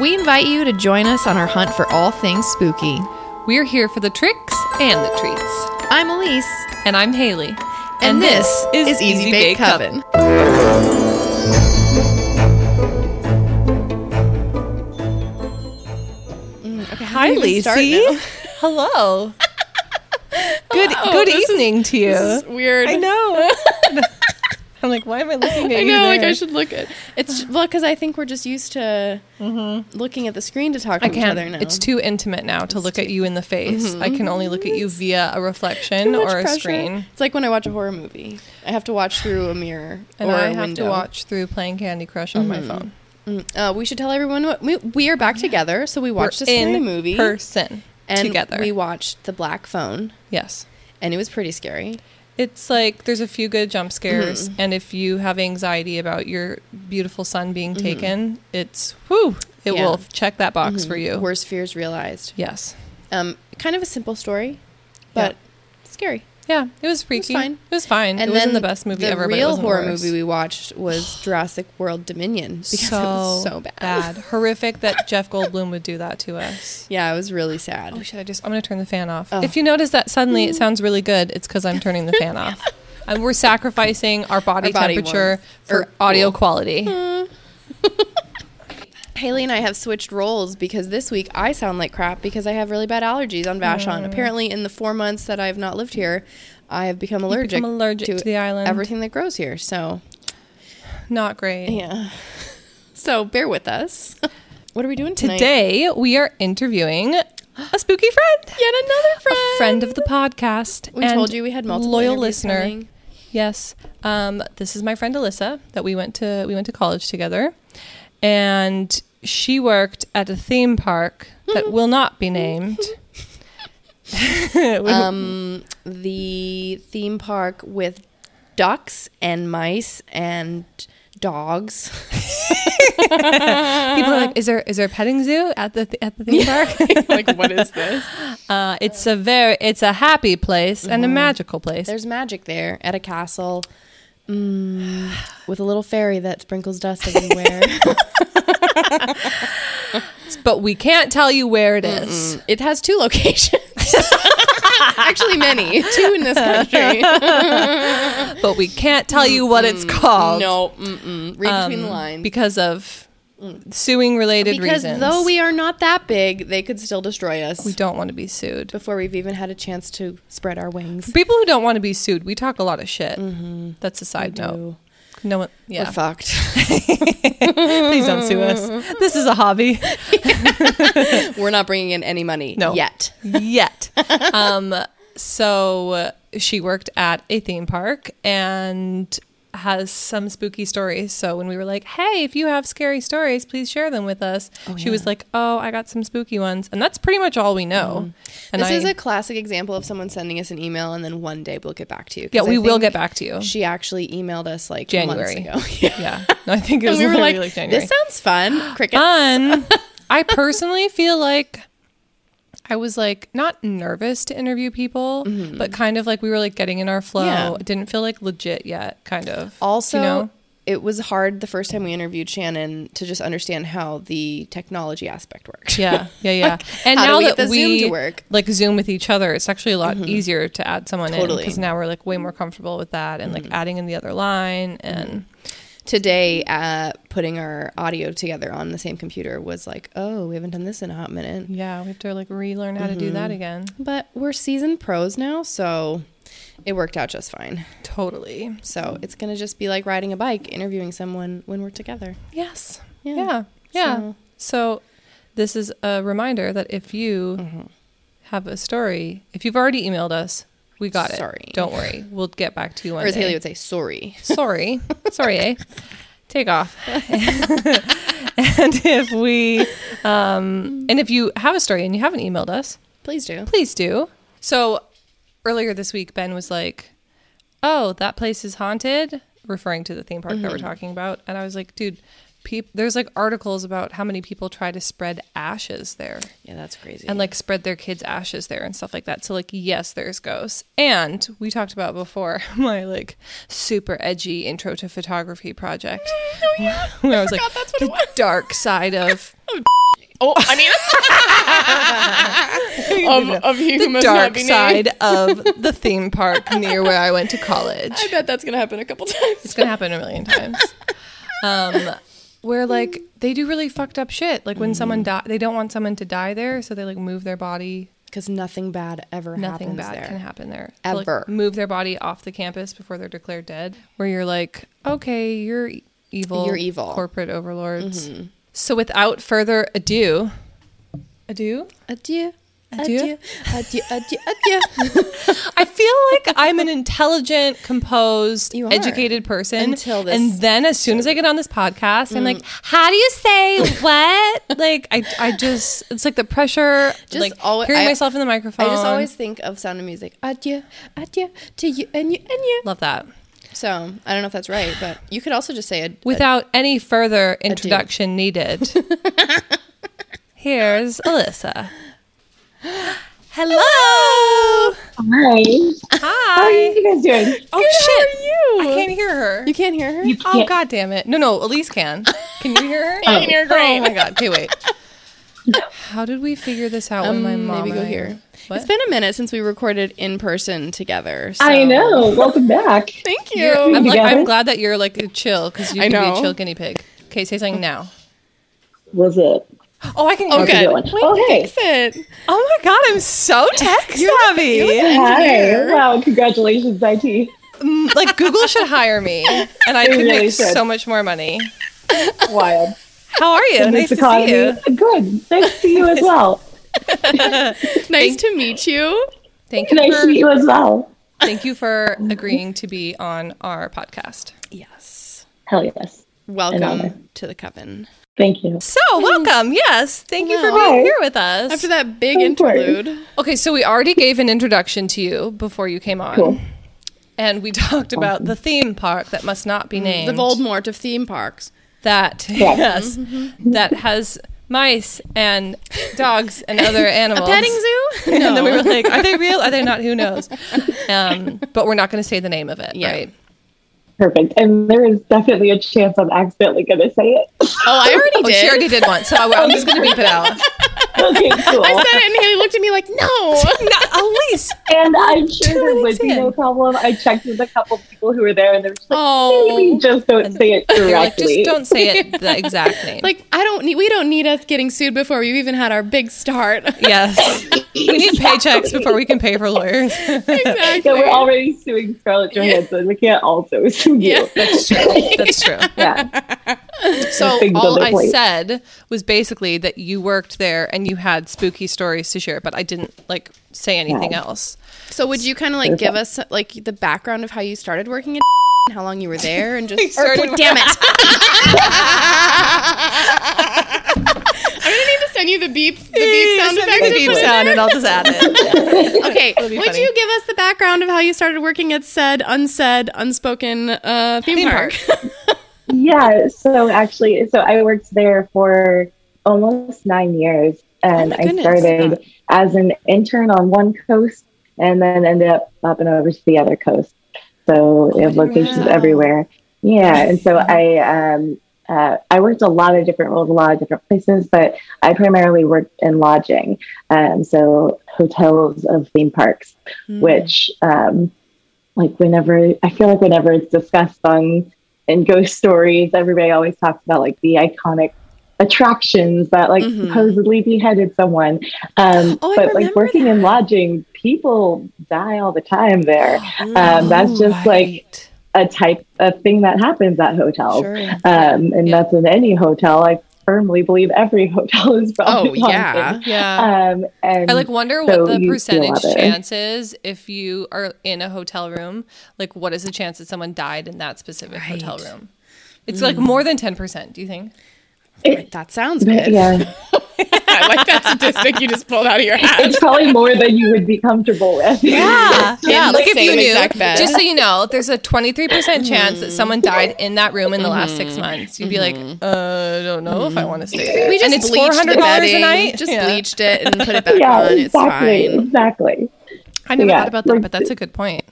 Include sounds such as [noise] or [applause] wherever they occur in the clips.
We invite you to join us on our hunt for all things spooky. We're here for the tricks and the treats. I'm Elise, And I'm Haley. and, this, is Easy Bake Coven. Mm, okay, how Hi, do we even start Lacey. [laughs] Hello. good Hello, good this is- evening to you. This is weird. I know. [laughs] I'm like, why am I looking at I you? know, like? I should look at it. it's [sighs] well because I think we're just used to looking at the screen to talk I to each can't. other now. It's too intimate now to look at you in the face. I can only look at you via a reflection Too much or a pressure. screen. It's like when I watch a horror movie. I have to watch through a mirror And or I a have window. to watch through playing Candy Crush on my phone. Mm, Uh, we should tell everyone what we, we are back together. So we watched We're a scary in movie person and together. we watched The Black Phone, yes. and it was pretty scary. It's like there's a few good jump scares, Mm-hmm. and if you have anxiety about your beautiful son being Mm-hmm. taken, it's whoo, it Yeah. will check that box for you. Worst fears realized. Yes. Um, kind of a simple story, but scary. Yeah, it was freaky. fine. It was fine. And it then wasn't the best movie the ever, but it real the horror worst. movie we watched was [sighs] Jurassic World Dominion [laughs] because so, it was so bad. [laughs] horrific that Jeff Goldblum would do that to us. Yeah, it was really sad. Oh, should I just? I'm gonna turn the fan off. Oh. If you notice that suddenly it mm. sounds really good, it's because I'm turning the fan [laughs] off. And we're sacrificing our body, Our body temperature warmth. for Or audio cool. quality. Mm. Haley and I have switched roles because this week I sound like crap because I have really bad allergies on Vashon. Mm. Apparently, in the four months that I have not lived here, I have become allergic, become allergic to the island. everything that grows here. So, Not great. yeah. [laughs] So, bear with us. [laughs] what are we doing tonight? Today we are interviewing a spooky friend. Yet another friend. A friend of the podcast. We told you we had multiple loyal listener. coming. Yes. Um, this is my friend Alyssa that we went to we went to college together. And she worked at a theme park that will not be named. [laughs] [laughs] Um, the theme park with ducks and mice and dogs. [laughs] People are like, "Is there is there a petting zoo at the at the theme park?" like, what is this? uh, it's a very it's a happy place and a magical place. There's magic there at a castle mm, with a little fairy that sprinkles dust [laughs] everywhere. but we can't tell you where it is. it has two locations. [laughs] Actually, many. Two in this country. [laughs] But we can't tell you what it's called. no, mm-mm. read between the um, lines. because of suing related reasons. Because reasons. though we are not that big, they could still destroy us we don't want to be sued. before we've even had a chance to spread our wings. People who don't want to be sued, we talk a lot of shit. That's a side note. No one, We're yeah. fucked. [laughs] [laughs] Please don't sue us. This is a hobby. [laughs] We're not bringing in any money No. yet. Yet. um, so uh, she worked at a theme park and has some spooky stories. So when we were like, "Hey, if you have scary stories, please share them with us," oh, she was like, "Oh, I got some spooky ones," and that's pretty much all we know. Mm. And this I, is a classic example of someone sending us an email and then one day we'll get back to you. yeah, we will get back to you. She actually emailed us like January. months ago. [laughs] yeah. yeah, no, I think it was we were like, like January. this sounds fun. Crickets. fun. [laughs] I personally feel like I was like not nervous to interview people, but kind of like we were like getting in our flow. Mm-hmm. Yeah. It didn't feel like legit yet, kind of. Also, you know? it was hard the first time we interviewed Shannon to just understand how the technology aspect worked. Yeah, yeah, [laughs] yeah. And how do now we that the we Zoom to work? Mm-hmm. like Zoom with each other, it's actually a lot easier to add someone in because now we're like way more comfortable with that and Mm-hmm. like adding in the other line and Today, uh, putting our audio together on the same computer was like, oh, we haven't done this in a hot minute. yeah, we have to like relearn how to do Mm-hmm. that again. But we're seasoned pros now, so it worked out just fine. Totally. So it's gonna just be like riding a bike, interviewing someone when we're together. Yes. Yeah. Yeah. Yeah. So- So, this is a reminder that if you Mm-hmm. have a story, if you've already emailed us, we got it. Sorry. Don't worry. We'll get back to you one Or as day. Haley would say, sorry. Sorry. Sorry, eh? [laughs] Take off. [laughs] and if we um and if you have a story and you haven't emailed us, Please do. please do. So earlier this week Ben was like, "Oh, that place is haunted," referring to the theme park that we're talking about, and I was like, "Dude, peop- there's like articles about how many people try to spread ashes there Yeah, that's crazy. and like spread their kids' ashes there and stuff like that. So like yes, there's ghosts. And we talked about before [laughs] my like super edgy intro to photography project. [laughs] oh yeah, [laughs] Where I was like forgot that's what it the was. dark side of Oh, I mean, of, of who the dark side of the theme park near where I went to college. I bet that's gonna happen a couple times. It's gonna happen a million times. Um, where mm. like they do really fucked up shit. Like when someone mm. die, they don't want someone to die there, so they like move their body. Because nothing bad ever Nothing happens bad there. can happen there. To, like, Ever. move their body off the campus before they're declared dead. Where you're like, okay, you're e- evil. You're evil. Corporate overlords. Mm-hmm. So without further ado, adieu. Adieu. Adieu. Adieu. Adieu. Adieu. Adieu. [laughs] I feel like I'm an intelligent, composed, educated person. Until this- and then as soon as I get on this podcast, I'm mm. like, how do you say what? [laughs] like I, I just, it's like the pressure, Just like alwa- hearing I- myself in the microphone. I just always think of Sound of Music. Adieu. Adieu to you and you and you. love that. So I don't know if that's right, but you could also just say it Without any further introduction needed, [laughs] here's Alyssa. Hello. Hi. Hi. How are you guys doing? Oh Good, how are you? I can't hear her. You can't hear her. You Oh can't- god damn it! No, no, Elise can. Can you hear her? I [laughs] can hear her great. Oh my god! Okay, wait. [laughs] How did we figure this out when my Um, mom maybe go I here. What? It's been a minute since we recorded in person together. So. I know. Welcome back. [laughs] Thank you. I'm, like, I'm glad that you're like a chill because you I can be a chill guinea pig. Okay, say something now. Was it? Oh, I can oh, hear Okay, good. good one. Wait, Oh, hey. fix it. Oh my god, I'm so [laughs] tech savvy. Hi. Wow. Congratulations, IT. Mm, like Google should hire me, and I They could really make should. so much more money. Wild. How are you? Nice this to see you. Good. Nice to see you as well. [laughs] Nice to meet you. Thank you. Nice to For, meet you as well. thank you for agreeing to be on our podcast. Yes. Hell yes. Welcome to the coven. Thank you. So, welcome. Yes. Thank you for being Hi. here with us. After that big Of course. interlude, Okay, so we already gave an introduction to you before you came on. Cool. And we [laughs] talked about the theme park that must not be named. the Voldemort of theme parks. That, [laughs] yes, that has mice and dogs and other [laughs] animals. Petting zoo? And then we were like, are they real? Are they not? Who knows? Um, but we're not going to say the name of it, Yeah. right? Perfect. And there is definitely a chance I'm accidentally going to say it. Oh, I already [laughs] Oh, did. she already did one, so I, I'm just going to beep it out. [laughs] okay, cool. I said it, and Haley looked at me like, "No." [laughs] No, Elise. And I'm sure there would be no problem. I checked with a couple people who were there, and they're just like, Oh. maybe just don't say it You're like, just don't say it the exact name. Like I don't need. We don't need us getting sued before we've even had our big start. [laughs] yes, we need [laughs] paychecks before we can pay for lawyers. exactly. Yeah, we're already suing Scarlett Johansson. We can't also [laughs] sue you. Yeah. That's true. That's true. Yeah. So all I plate. said was basically that you worked there and you had spooky stories to share, but I didn't like say anything Yeah. else. So would you kind of like give us like the background of how you started working at [laughs] and how long you were there and just [laughs] started- or, damn it. [laughs] I'm gonna need to send you the beep the beep sound effect. the beep sound and I'll just add it. Okay, would funny. you give us the background of how you started working at said unsaid, unspoken uh, theme, Theme park? Yeah. So actually, so I worked there for almost nine years, and Oh I started as an intern on one coast, and then ended up popping over to the other coast. So we have locations wow. everywhere. Yeah, and so I um, uh, I worked a lot of different roles, a lot of different places, but I primarily worked in lodging, um, so hotels of theme parks, Hmm. which um, like whenever I feel like whenever it's discussed on in ghost stories, everybody always talks about like the iconic attractions that like Mhm. supposedly beheaded someone. Um, Oh, but like working in lodging, people die all the time there. [gasps] Um, that's just like a type of thing that happens at hotels. Sure. Um, and Yeah. that's in any hotel. I firmly believe every [laughs] hotel is probably Oh yeah. haunted. Yeah. Um, and I like wonder so what the percentage feel it. chance is if you are in a hotel room. Like, what is the chance that someone died in that specific hotel room? It's like more than ten percent. Do you think? it, That sounds good. yeah, I [laughs] like that statistic you just pulled out of your hat. it's probably more than you would be comfortable with. Yeah, [laughs] yeah. In Like if you knew, exact bed. just so you know, there's a 23% chance that someone mm-hmm. died in that room in the last six mm-hmm. months. You'd be like, mm-hmm. uh, I don't know if I want to stay there. We just and it's bleached $400 the bedding, a night. Just Yeah. bleached it and put it [laughs] back yeah, on. It's exactly, fine. exactly. I never Yeah, thought about that, but that's a good point.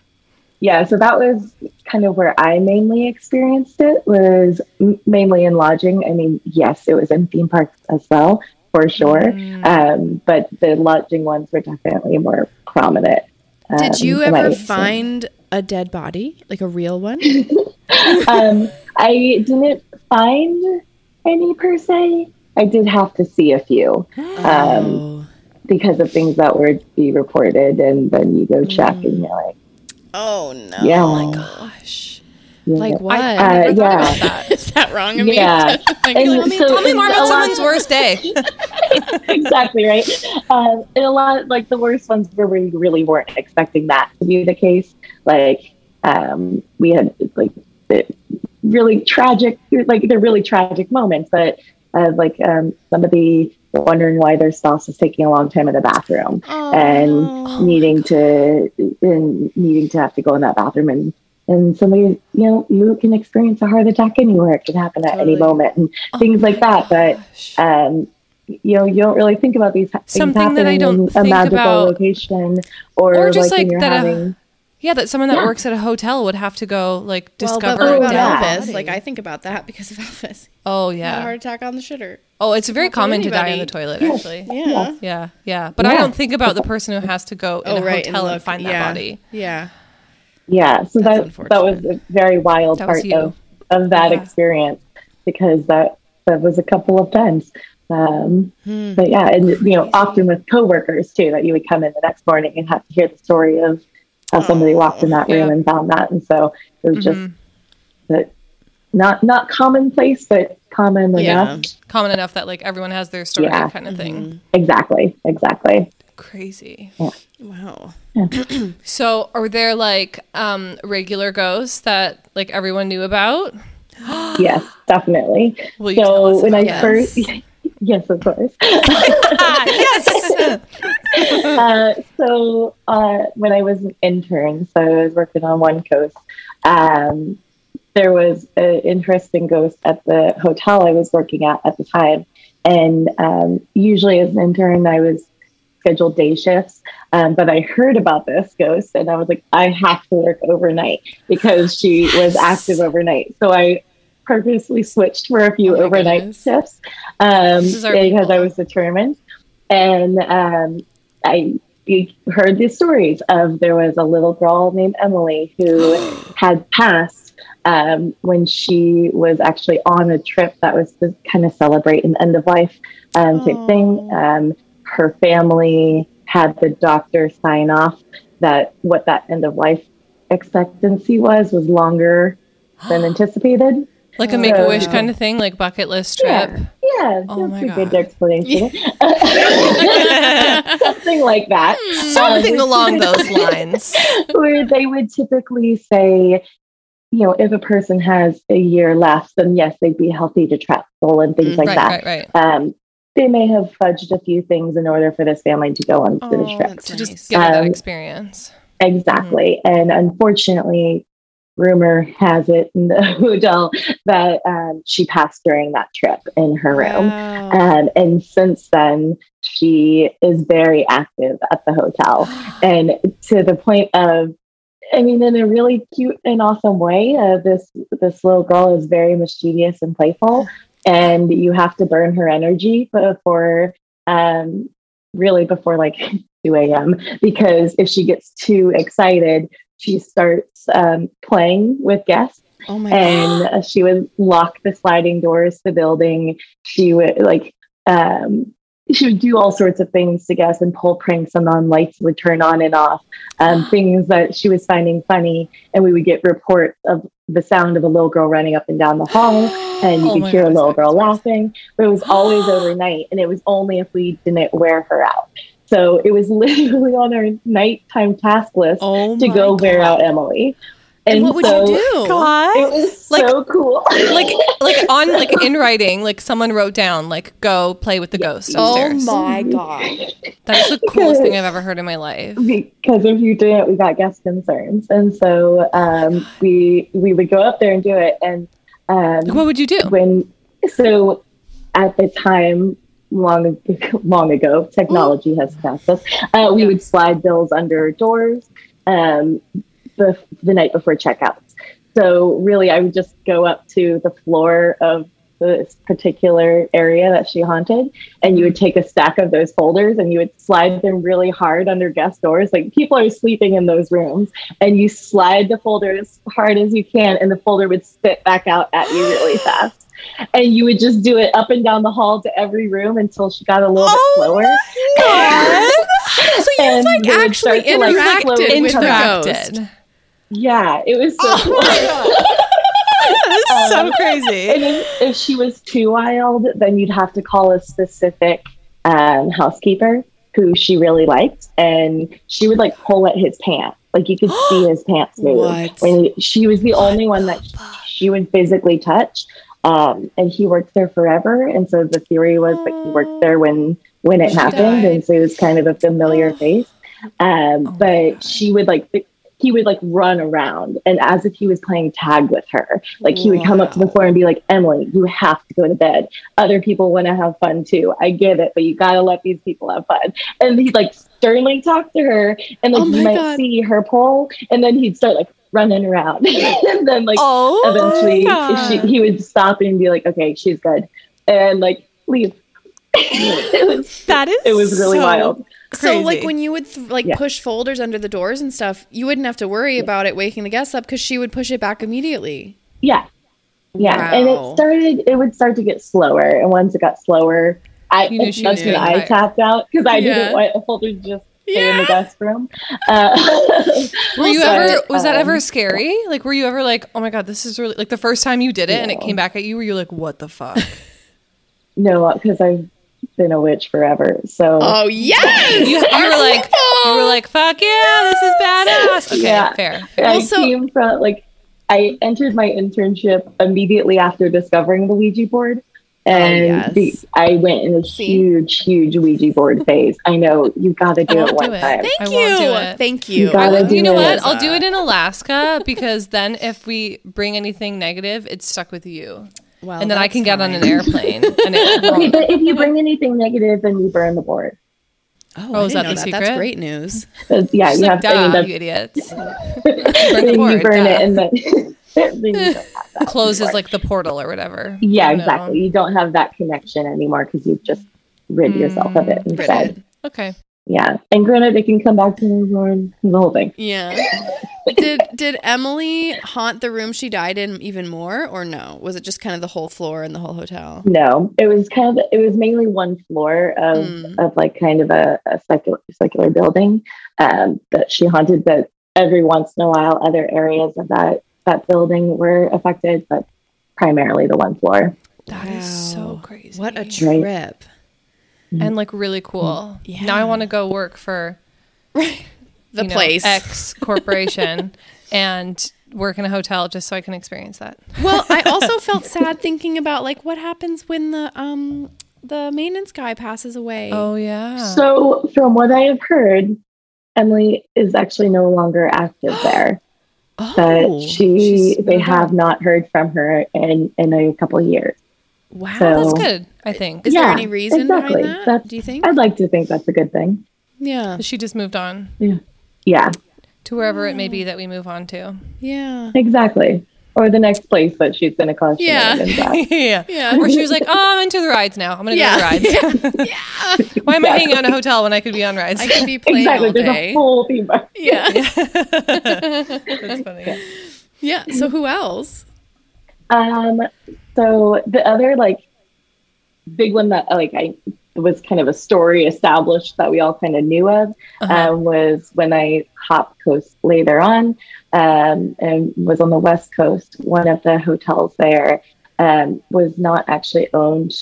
yeah so that was kind of where i mainly experienced it was m- mainly in lodging i mean yes it was in theme parks as well for sure. Um, but the lodging ones were definitely more prominent. Did um, you ever find a dead body, like a real one? [laughs] um, I didn't find any per se. I did have to see a few um, oh. because of things that would be reported, and then you go check, and you're like, Oh no! Yeah. Oh my gosh! Yeah. Like what? I, Uh, I never thought yeah. that. [laughs] Is that wrong of me? Yeah. [laughs] Like, And tell me- so Tell me more about someone's worst [laughs] day. exactly right. Um, and a lot like the worst ones where we really weren't expecting that to be the case. Like um, we had like really tragic, like they're really tragic moments, but uh, like um, somebody wondering why their spouse is taking a long time in the bathroom Oh, and needing to and needing to have to go in that bathroom and and somebody you know you can experience a heart attack anywhere it can happen at any moment and things like that but um, you know, you don't really think about these things Something that I happening don't in a think magical about- location, or, Or just like, like that, uh, having. Yeah, that someone that Yeah. works at a hotel would have to go like Well, discover but a Oh, about. Elvis? Like I think about that because of [laughs] Elvis. oh Had a yeah. heart attack on the shitter. Oh, it's very Not common to die in the toilet. Yeah. Actually. Yeah. Yeah, yeah. But I don't think about the person who has to go in Oh a right. hotel and, look- find that body. Yeah. Yeah, so That's that that was a very wild That part of, of that Yeah. experience because that that was a couple of times. Um, Hmm. but yeah, and you know, often with coworkers too, that you would come in the next morning and have to hear the story of how somebody walked in that room Yeah. and found that, and so it was just Mhm. that not not commonplace, but common Yeah. enough. Common enough that like everyone has their story Yeah. kind of thing. Mm-hmm. Exactly, exactly. Crazy. Wow. So, are there like um regular ghosts that like everyone knew about? [gasps] yes, definitely. Will you tell So when I Yes. first, [laughs] yes, of course. [laughs] [laughs] Yes. uh, so uh, when I was an intern, so I was working on one coast. Um, there was an interesting ghost at the hotel I was working at at the time, and um, usually as an intern, I was scheduled day shifts. Um, but I heard about this ghost, and I was like, I have to work overnight because she was active overnight. So I purposely switched for a few Oh overnight goodness. shifts um, because I was determined. And um, I heard these stories of there was a little girl named Emily who [gasps] had passed um, when she was actually on a trip that was to kind of celebrate an end of life um, type thing. Um, her family had the doctor sign off that what that end of life expectancy was was longer than [gasps] anticipated. like a make a wish Uh, kind of thing, like bucket list trip. Yeah, yeah, Oh that's a good explanation. Something like that. Something Um, along [laughs] those lines. where they would typically say, you know, if a person has a year left, then yes, they'd be healthy to travel and things Mm, like right, that. right, right. Um, they may have fudged a few things in order for this family to go on to the Oh, trip. To just nice. get that Um, experience. Exactly. And unfortunately, rumor has it in the [laughs] hotel that um, she passed during that trip in her room. Wow. Um, and since then, she is very active at the hotel. [gasps] And to the point of, I mean, in a really cute and awesome way, uh, this this little girl is very mischievous and playful, [laughs] and you have to burn her energy before, um, really before like [laughs] 2 a.m. Because if she gets too excited, she starts um, playing with guests oh and uh, she would lock the sliding doors to the building. She would like um, she would do all sorts of things to guests and pull pranks and on lights would turn on and off, um, [gasps] things that she was finding funny, and we would get reports of the sound of a little girl running up and down the hall, [gasps] and you Oh could hear God, a little girl laughing. But it was always overnight, [gasps] and it was only if we didn't wear her out. So it was [laughs] literally on our nighttime task list Oh to my go wear out Emily. And, what would so you do? God. It was Like- so cool. like like [laughs] on like in writing, like someone wrote down like go play with the ghost Oh upstairs. my god. That's the [laughs] coolest thing I've ever heard in my life. because if you didn't, we got guest concerns, and so um, we we would go up there and do it. And um, What would you do? when so at the time long [laughs] long ago technology has passed us uh, we would slide bills under doors um, the, the night before checkouts so really i would just go up to the floor of this particular area that she haunted, and you would take a stack of those folders and you would slide them really hard under guest doors. Like people are sleeping in those rooms, and you slide the folder as hard as you can, and the folder would spit back out at you really fast. And you would just do it up and down the hall to every room until she got a little bit oh slower. so you And like they would actually start to, like, interacted with the ghost. Yeah, it was so Oh cool. [laughs] [laughs] god! So Um, crazy. And if, if she was too wild, then you'd have to call a specific um, housekeeper who she really liked, and she would like pull at his pants. Like you could [gasps] see his pants move. What? When she was the only one that she would physically touch. Um, and he worked there forever, and so the theory was that he worked there when when it She happened, died. and so it was kind of a familiar Oh. [gasps] face. Um, Oh but she would like he would like run around and as if he was playing tag with her. Like he would come up to the floor and be like, Emily, you have to go to bed. Other people want to have fun too. I get it, but you gotta let these people have fun. And he'd like sternly talk to her and like Oh you might God. see her pull and then he'd start like running around. [laughs] and then like oh, eventually she, he would stop and be like, Okay, she's good. And like leave. [laughs] it was that is it was really so- wild. So like when you would th- like Yeah. push folders under the doors and stuff, you wouldn't have to worry about it waking the guests up because she would push it back immediately. Yeah. Yeah. And it started, it would start to get slower. And once it got slower, I, knew she that's was when I tapped out because I Yeah. didn't want the folder to just stay in the guest room. Uh, [laughs] Were you ever was that um, ever scary? Like were you ever like, "Oh my god, this is really like the first time you did it and it came back at you were you like, "What the fuck?" [laughs] No, because I've been a witch forever. So Oh yes! you, you were like you were like, "Fuck yeah, this is badass." Okay, Yeah. fair. fair. I Also- came from like, I entered my internship immediately after discovering the Ouija board. Oh, and yes. the, I went in a See? huge, huge Ouija board phase. I know you got to do it one do it. time. Thank I you. won't do it. Thank you. You gotta I'll- do you know it. what? I'll do it in Alaska because then if we bring anything negative, it's stuck with you. Well, and then I that's can get on an airplane. [laughs] And it Okay, but if you bring anything negative, then you burn the board. Oh, Oh, is that the that. That's great news. But yeah, She's you like, have I mean, "Duh, that's, you idiots. [laughs] then the you burn duh. it and then, then you don't have that Closes anymore. like the portal or whatever. yeah, You know? exactly. You don't have that connection anymore because you've just rid yourself of it Mm, instead. Ridded. Okay. Yeah, and granted, it can come back to the born the whole thing. Yeah. did did Emily haunt the room she died in even more, or no? Was it just kind of the whole floor and the whole hotel? No, it was kind of it was mainly one floor of Mm. of like kind of a, a secular secular building um, that she haunted. But every once in a while, other areas of that that building were affected, but primarily the one floor. That is so crazy. What a Right. Trip! and like really cool. Yeah. Now I want to go work for [laughs] The you know, place. X corporation [laughs] and work in a hotel just so I can experience that. well, I also [laughs] felt sad thinking about like what happens when the um the maintenance guy passes away. Oh yeah. So, from what I have heard, Emily is actually no longer active there. [gasps] Oh, But she, they have not heard from her in in a couple of years. Wow, so- That's good, I think. Is there any reason exactly. behind that? That's- Do you think? I'd like to think that's a good thing. yeah, She just moved on Yeah, yeah, to wherever it may be that we move on to. yeah, exactly. Or the next place that she's going to cause Yeah. [laughs] yeah. yeah. Or she was like, "Oh, I'm into the rides now. I'm gonna Yeah. go to the rides. [laughs] yeah. Why am I hanging out in a hotel when I could be on rides?" I could be [laughs] playing Exactly. all There's day. a full theme park. yeah, That's funny. yeah. So who else? Um, so the other like big one that like I was kind of a story established that we all kind of knew of Uh-huh. um, was when I hopped coast later on um, and was on the west coast. One of the hotels there um, was not actually owned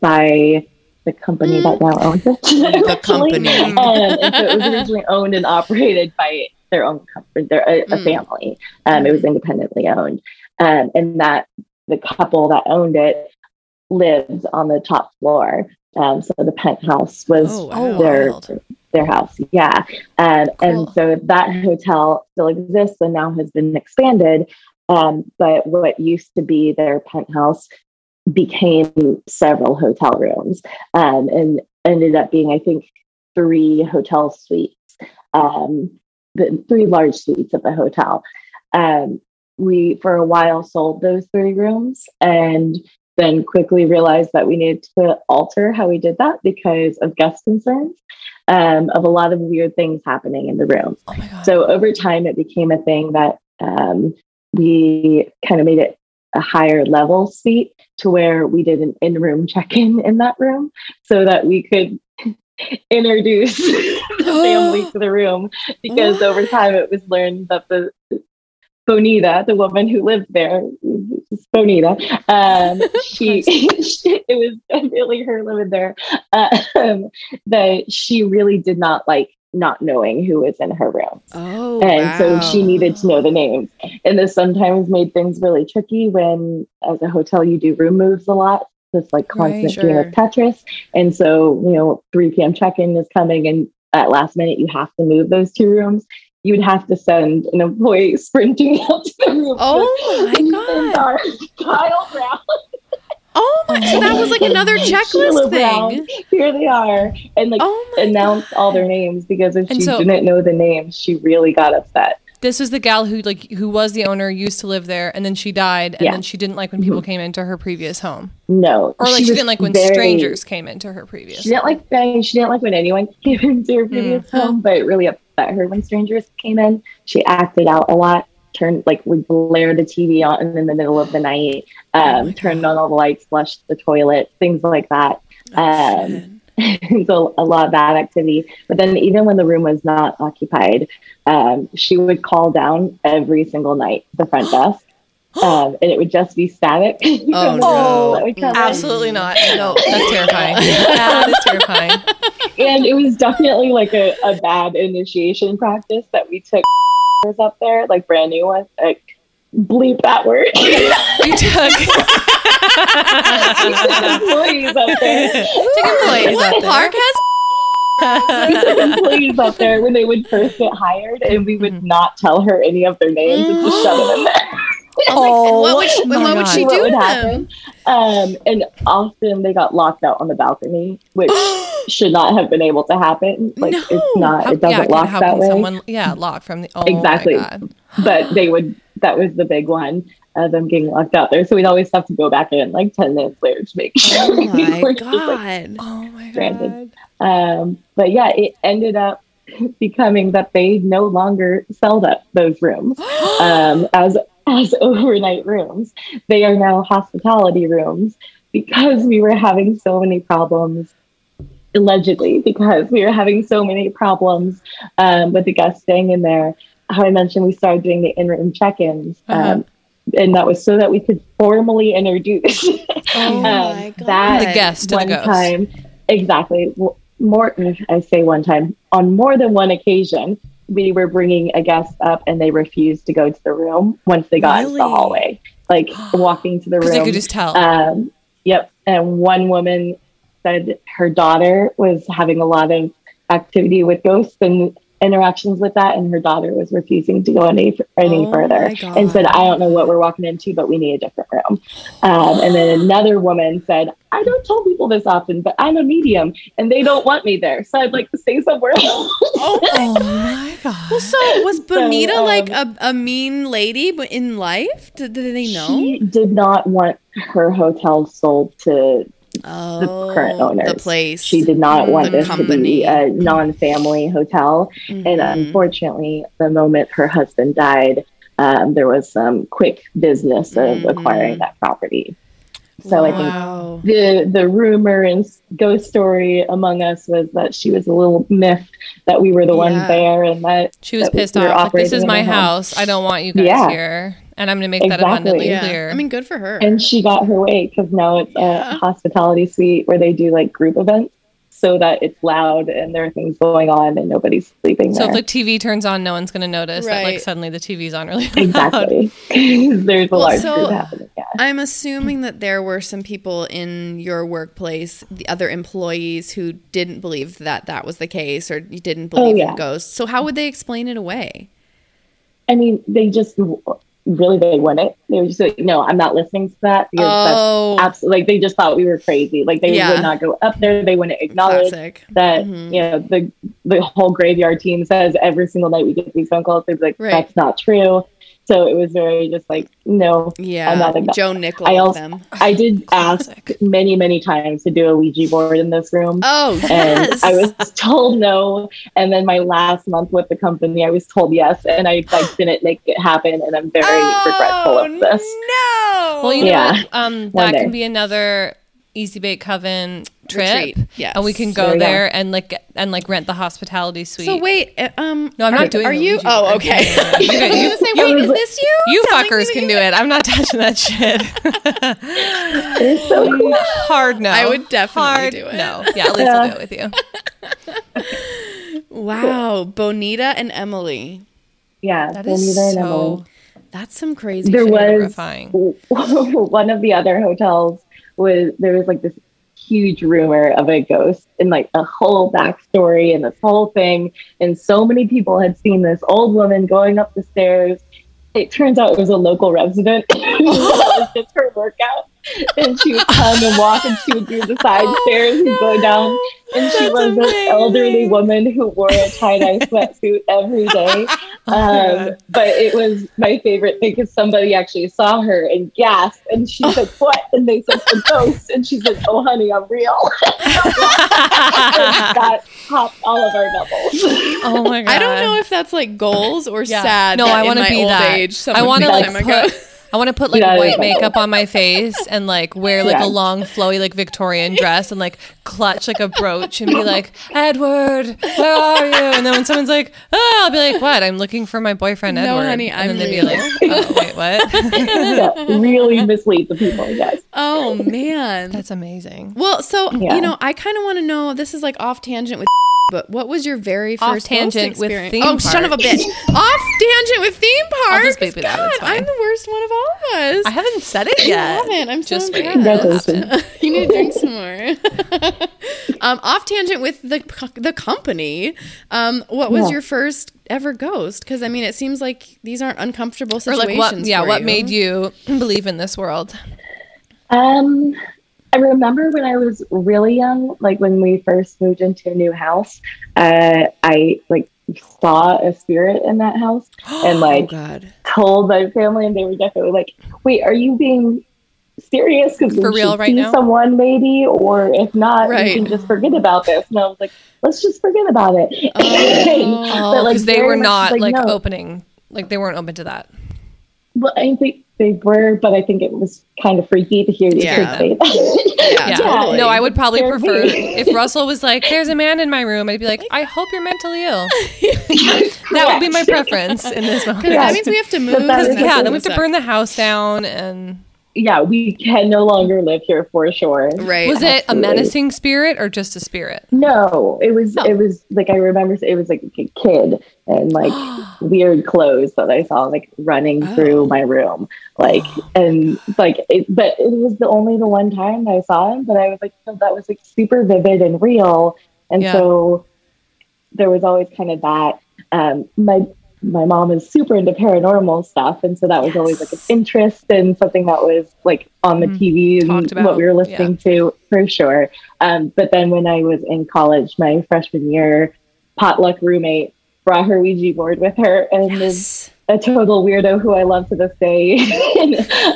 by the company that now owns it. [laughs] The [laughs] company. Um, and so it was originally owned and operated by their own company, their, a, a Mm. family. Um, it was independently owned, um, and that the couple that owned it lived on the top floor. Um, so the penthouse was Oh, wow. their wild. their house. Yeah, um, Cool. and so that hotel still exists and now has been expanded. Um, but what used to be their penthouse became several hotel rooms um, and ended up being, I think, three hotel suites, um, the three large suites of the hotel. Um, we, for a while, sold those three rooms and then quickly realized that we needed to alter how we did that because of guest concerns um, of a lot of weird things happening in the room. Oh. So over time, it became a thing that um, we kind of made it a higher level suite to where we did an in-room check-in in that room so that we could [laughs] introduce [laughs] the family to the room [gasps] because over time it was learned that the Bonita, the woman who lived there, Bonita, um, [laughs] she, [laughs] she, it was really her living there, um, that she really did not like not knowing who was in her room. Oh, And so she needed to know the names. And this sometimes made things really tricky when, as a hotel, you do room moves a lot. This like constant Right, game of Tetris. And so, you know, 3 p.m. check in is coming, and at last minute, you have to move those two rooms. You would have to send an employee [laughs] sprinting out to the room. Oh my God. our Kyle Brown. Oh my! So that was like [laughs] another checklist Brown. thing. Here they are. And like Oh announce all their names because if And she so- didn't know the names, she really got upset. this was the gal who like who was the owner, used to live there, and then she died, and Yeah. then she didn't like when people came into her previous home, No. or like she, was didn't like when very- strangers came into her previous. She didn't like saying she didn't like when anyone [laughs] came into her previous Mm. home, but it really upset her when strangers came in. She acted out a lot, turned like would blare the TV on in the middle of the night, Oh um, turned on all the lights, flushed the toilet, things like that. Oh, um, [laughs] so a lot of bad activity. But then even when the room was not occupied, um, she would call down every single night the front desk. Um, and it would just be static. [laughs] Oh, no. people that would come in. Absolutely not. No, that's [laughs] terrifying. that is terrifying. and it was definitely like a, a bad initiation practice that we took [laughs] up there, like brand new ones. Like bleep that word. You took employees up there. employees what out there. park has? We took employees up there when they would first get hired, and we would Mm-hmm. not tell her any of their names and just shove them in there. Oh, what would, she, my what would God. she what do would them? happen. Um, and often they got locked out on the balcony, which [gasps] should not have been able to happen. Like No. it's not, How- it doesn't yeah, lock how that can way. someone yeah lock from the oh Exactly. my god but [gasps] they would that was the big one of them getting locked out there. So we'd always have to go back in like 10 minutes later to make sure. Oh my weren't just, like, god! oh my [laughs] Stranded. god um, but yeah, it ended up [laughs] becoming that they no longer sell that those rooms [gasps] um, as as [laughs] overnight rooms. They are now hospitality rooms because we were having so many problems. Allegedly, because we were having so many problems um, with the guests staying in there. How I mentioned, we started doing the in-room check-ins, Uh-huh. um, and that was so that we could formally introduce [laughs] Oh um, my god! that The guest to the one time exactly w- more i say one time on more than one occasion we were bringing a guest up and they refused to go to the room once they got into Really? the hallway like [gasps] walking to the room they could just tell. Um, yep. And one woman said her daughter was having a lot of activity with ghosts and interactions with that and her daughter was refusing to go any, any Oh further and said i don't know what we're walking into but we need a different room um, and then another woman said i don't tell people this often but i'm a medium and they don't want me there so i'd like to stay somewhere [laughs] else oh my oh my god Well, so was Bonita um, like a, a mean lady but in life? Did, did they know? she did not want her hotel sold to oh, current owners. the place. she did not want the this to be a non-family hotel and Mhm. unfortunately the moment her husband died um, there was some quick business of Mhm. acquiring that property so i think the the rumor and ghost story among us was that she was a little miffed that we were the ones there and that she was that we pissed were off like this is my a home. house i don't want you guys Yeah. here and i'm gonna make that Exactly. abundantly Yeah. clear I mean, good for her. and she got her way because now it's Yeah. a hospitality suite where they do like group events so that it's loud and there are things going on and nobody's sleeping so there if like tv turns on no one's gonna notice that like suddenly the tv's on really loud exactly [laughs] there's a Well, large so- group happening yeah I'm assuming that there were some people in your workplace, the other employees, who didn't believe that that was the case or didn't oh, believe Oh, yeah. in ghosts. So how would they explain it away? i mean they just really they wouldn't they were just like no i'm not listening to that because Oh, that's absolutely like they just thought we were crazy like they Yeah. would not go up there they wouldn't acknowledge classic. that Mhm. you know the the whole graveyard team says every single night we get these phone calls they'd be like Right. that's not true So it was very just like, no, Yeah. I'm not a- Joe Nickell I also- them. I did [laughs] ask many, many times to do a Ouija board in this room. Oh, and yes. I was [laughs] told no. And then my last month with the company, I was told yes, and I [gasps] like didn't make it happen, and I'm very regretful of this. Oh, No. Well, you know Yeah. what? Um, that day. can be another Easy Bake Coven trip, Retreat, yes. and we can There go you go. there and like and like rent the hospitality suite. So wait, uh, um, No, I'm are, not doing Are the you? Oh, board. okay. [laughs] You guys- you- gonna say, you- wait, is this you? you telling fuckers can you- do it. I'm not touching that shit. [laughs] It's so cool. Hard no. I would definitely Hard do it. No. Yeah, at least I'll do it with you. [laughs] Wow, Bonita and Emily. Yeah, That is Bonita and Emily. so That's some crazy. there shit. was terrifying. one of the other hotels was there was like this huge rumor of a ghost and like a whole backstory and this whole thing. And so many people had seen this old woman going up the stairs. It turns out it was a local resident that was just her workout [laughs] and she would come and walk and she would do the side stairs and go down and she was amazing. an elderly woman who wore a tie-dye sweatsuit every day [laughs] um, but it was my favorite thing because somebody actually saw her and gasped, and she said, "What?" And they said, "A ghost." And she said, "Oh, honey, I'm real." [laughs] and that topped all of our bubbles. Oh my god. I don't know if that's like goals or Yeah. sad. No, I wanna be old that. Age, I want to like them and put, I want to put like Yeah, white makeup on my face and like wear like Yeah. a long flowy like Victorian dress and like clutch like a brooch and be like Edward, where are you? And then when someone's like, oh, I'll be like, what? I'm looking for my boyfriend No, Edward. honey, and I'm then they'd be like, oh wait, what? [laughs] yeah, really mislead the people. Yes. Oh man. That's amazing. well, so Yeah. you know, I kind of want to know. This is like off tangent with. [laughs] But what was your very Off first tangent with experience? theme oh, son of a bitch! off tangent with theme [laughs] park. just beep it out, God, it's fine. I'm the worst one of all of us. I haven't said it You yet. haven't. I'm so Just wait. impressed. Congratulations. [laughs] you need to drink some more. [laughs] um, off tangent with the the company. Um, what was Yeah. your first ever ghost? Because I mean, it seems like these aren't uncomfortable Or situations. like what? Yeah, for what you. made you believe in this world? Um, I remember when I was really young, like when we first moved into a new house, uh, I like saw a spirit in that house and [gasps] Oh like God! told my family, and they were definitely like, "Wait, are you being serious? Because For real right see now? someone, maybe, or if not, Right. we can just forget about this." And I was like, "Let's just forget about it." Oh, [laughs] But, like, oh, they very were much, not like, no. opening, like they weren't open to that. Well, I think they were, but I think it was kind of freaky to hear the Yeah. kid say that. Yeah, Yeah. [laughs] totally. No, I would probably Scared prefer me. if Russell was like, "There's a man in my room," I'd be like, "I hope you're mentally ill." [laughs] that would be my preference in this [laughs] moment. Yeah. that means we have to move. But that and is- that's Yeah, then we have to burn the house down. And yeah, we can no longer live here for sure. Right. was it a menacing spirit or just a spirit? No, it was No. it was like I remember it was like a kid and like [gasps] weird clothes that I saw like running Oh. through my room, like [gasps] and like it, but it was the only the one time that I saw him, but I was like no, that was like super vivid and real, and Yeah. so there was always kind of that. Um, my my mom is super into paranormal stuff, and so that was always like an interest and something that was like on the Mhm. TV and about, what we were listening to for sure. Um, but then when I was in college, my freshman year, potluck roommate brought her Ouija board with her and Yes. A total weirdo who I love to this day. [laughs]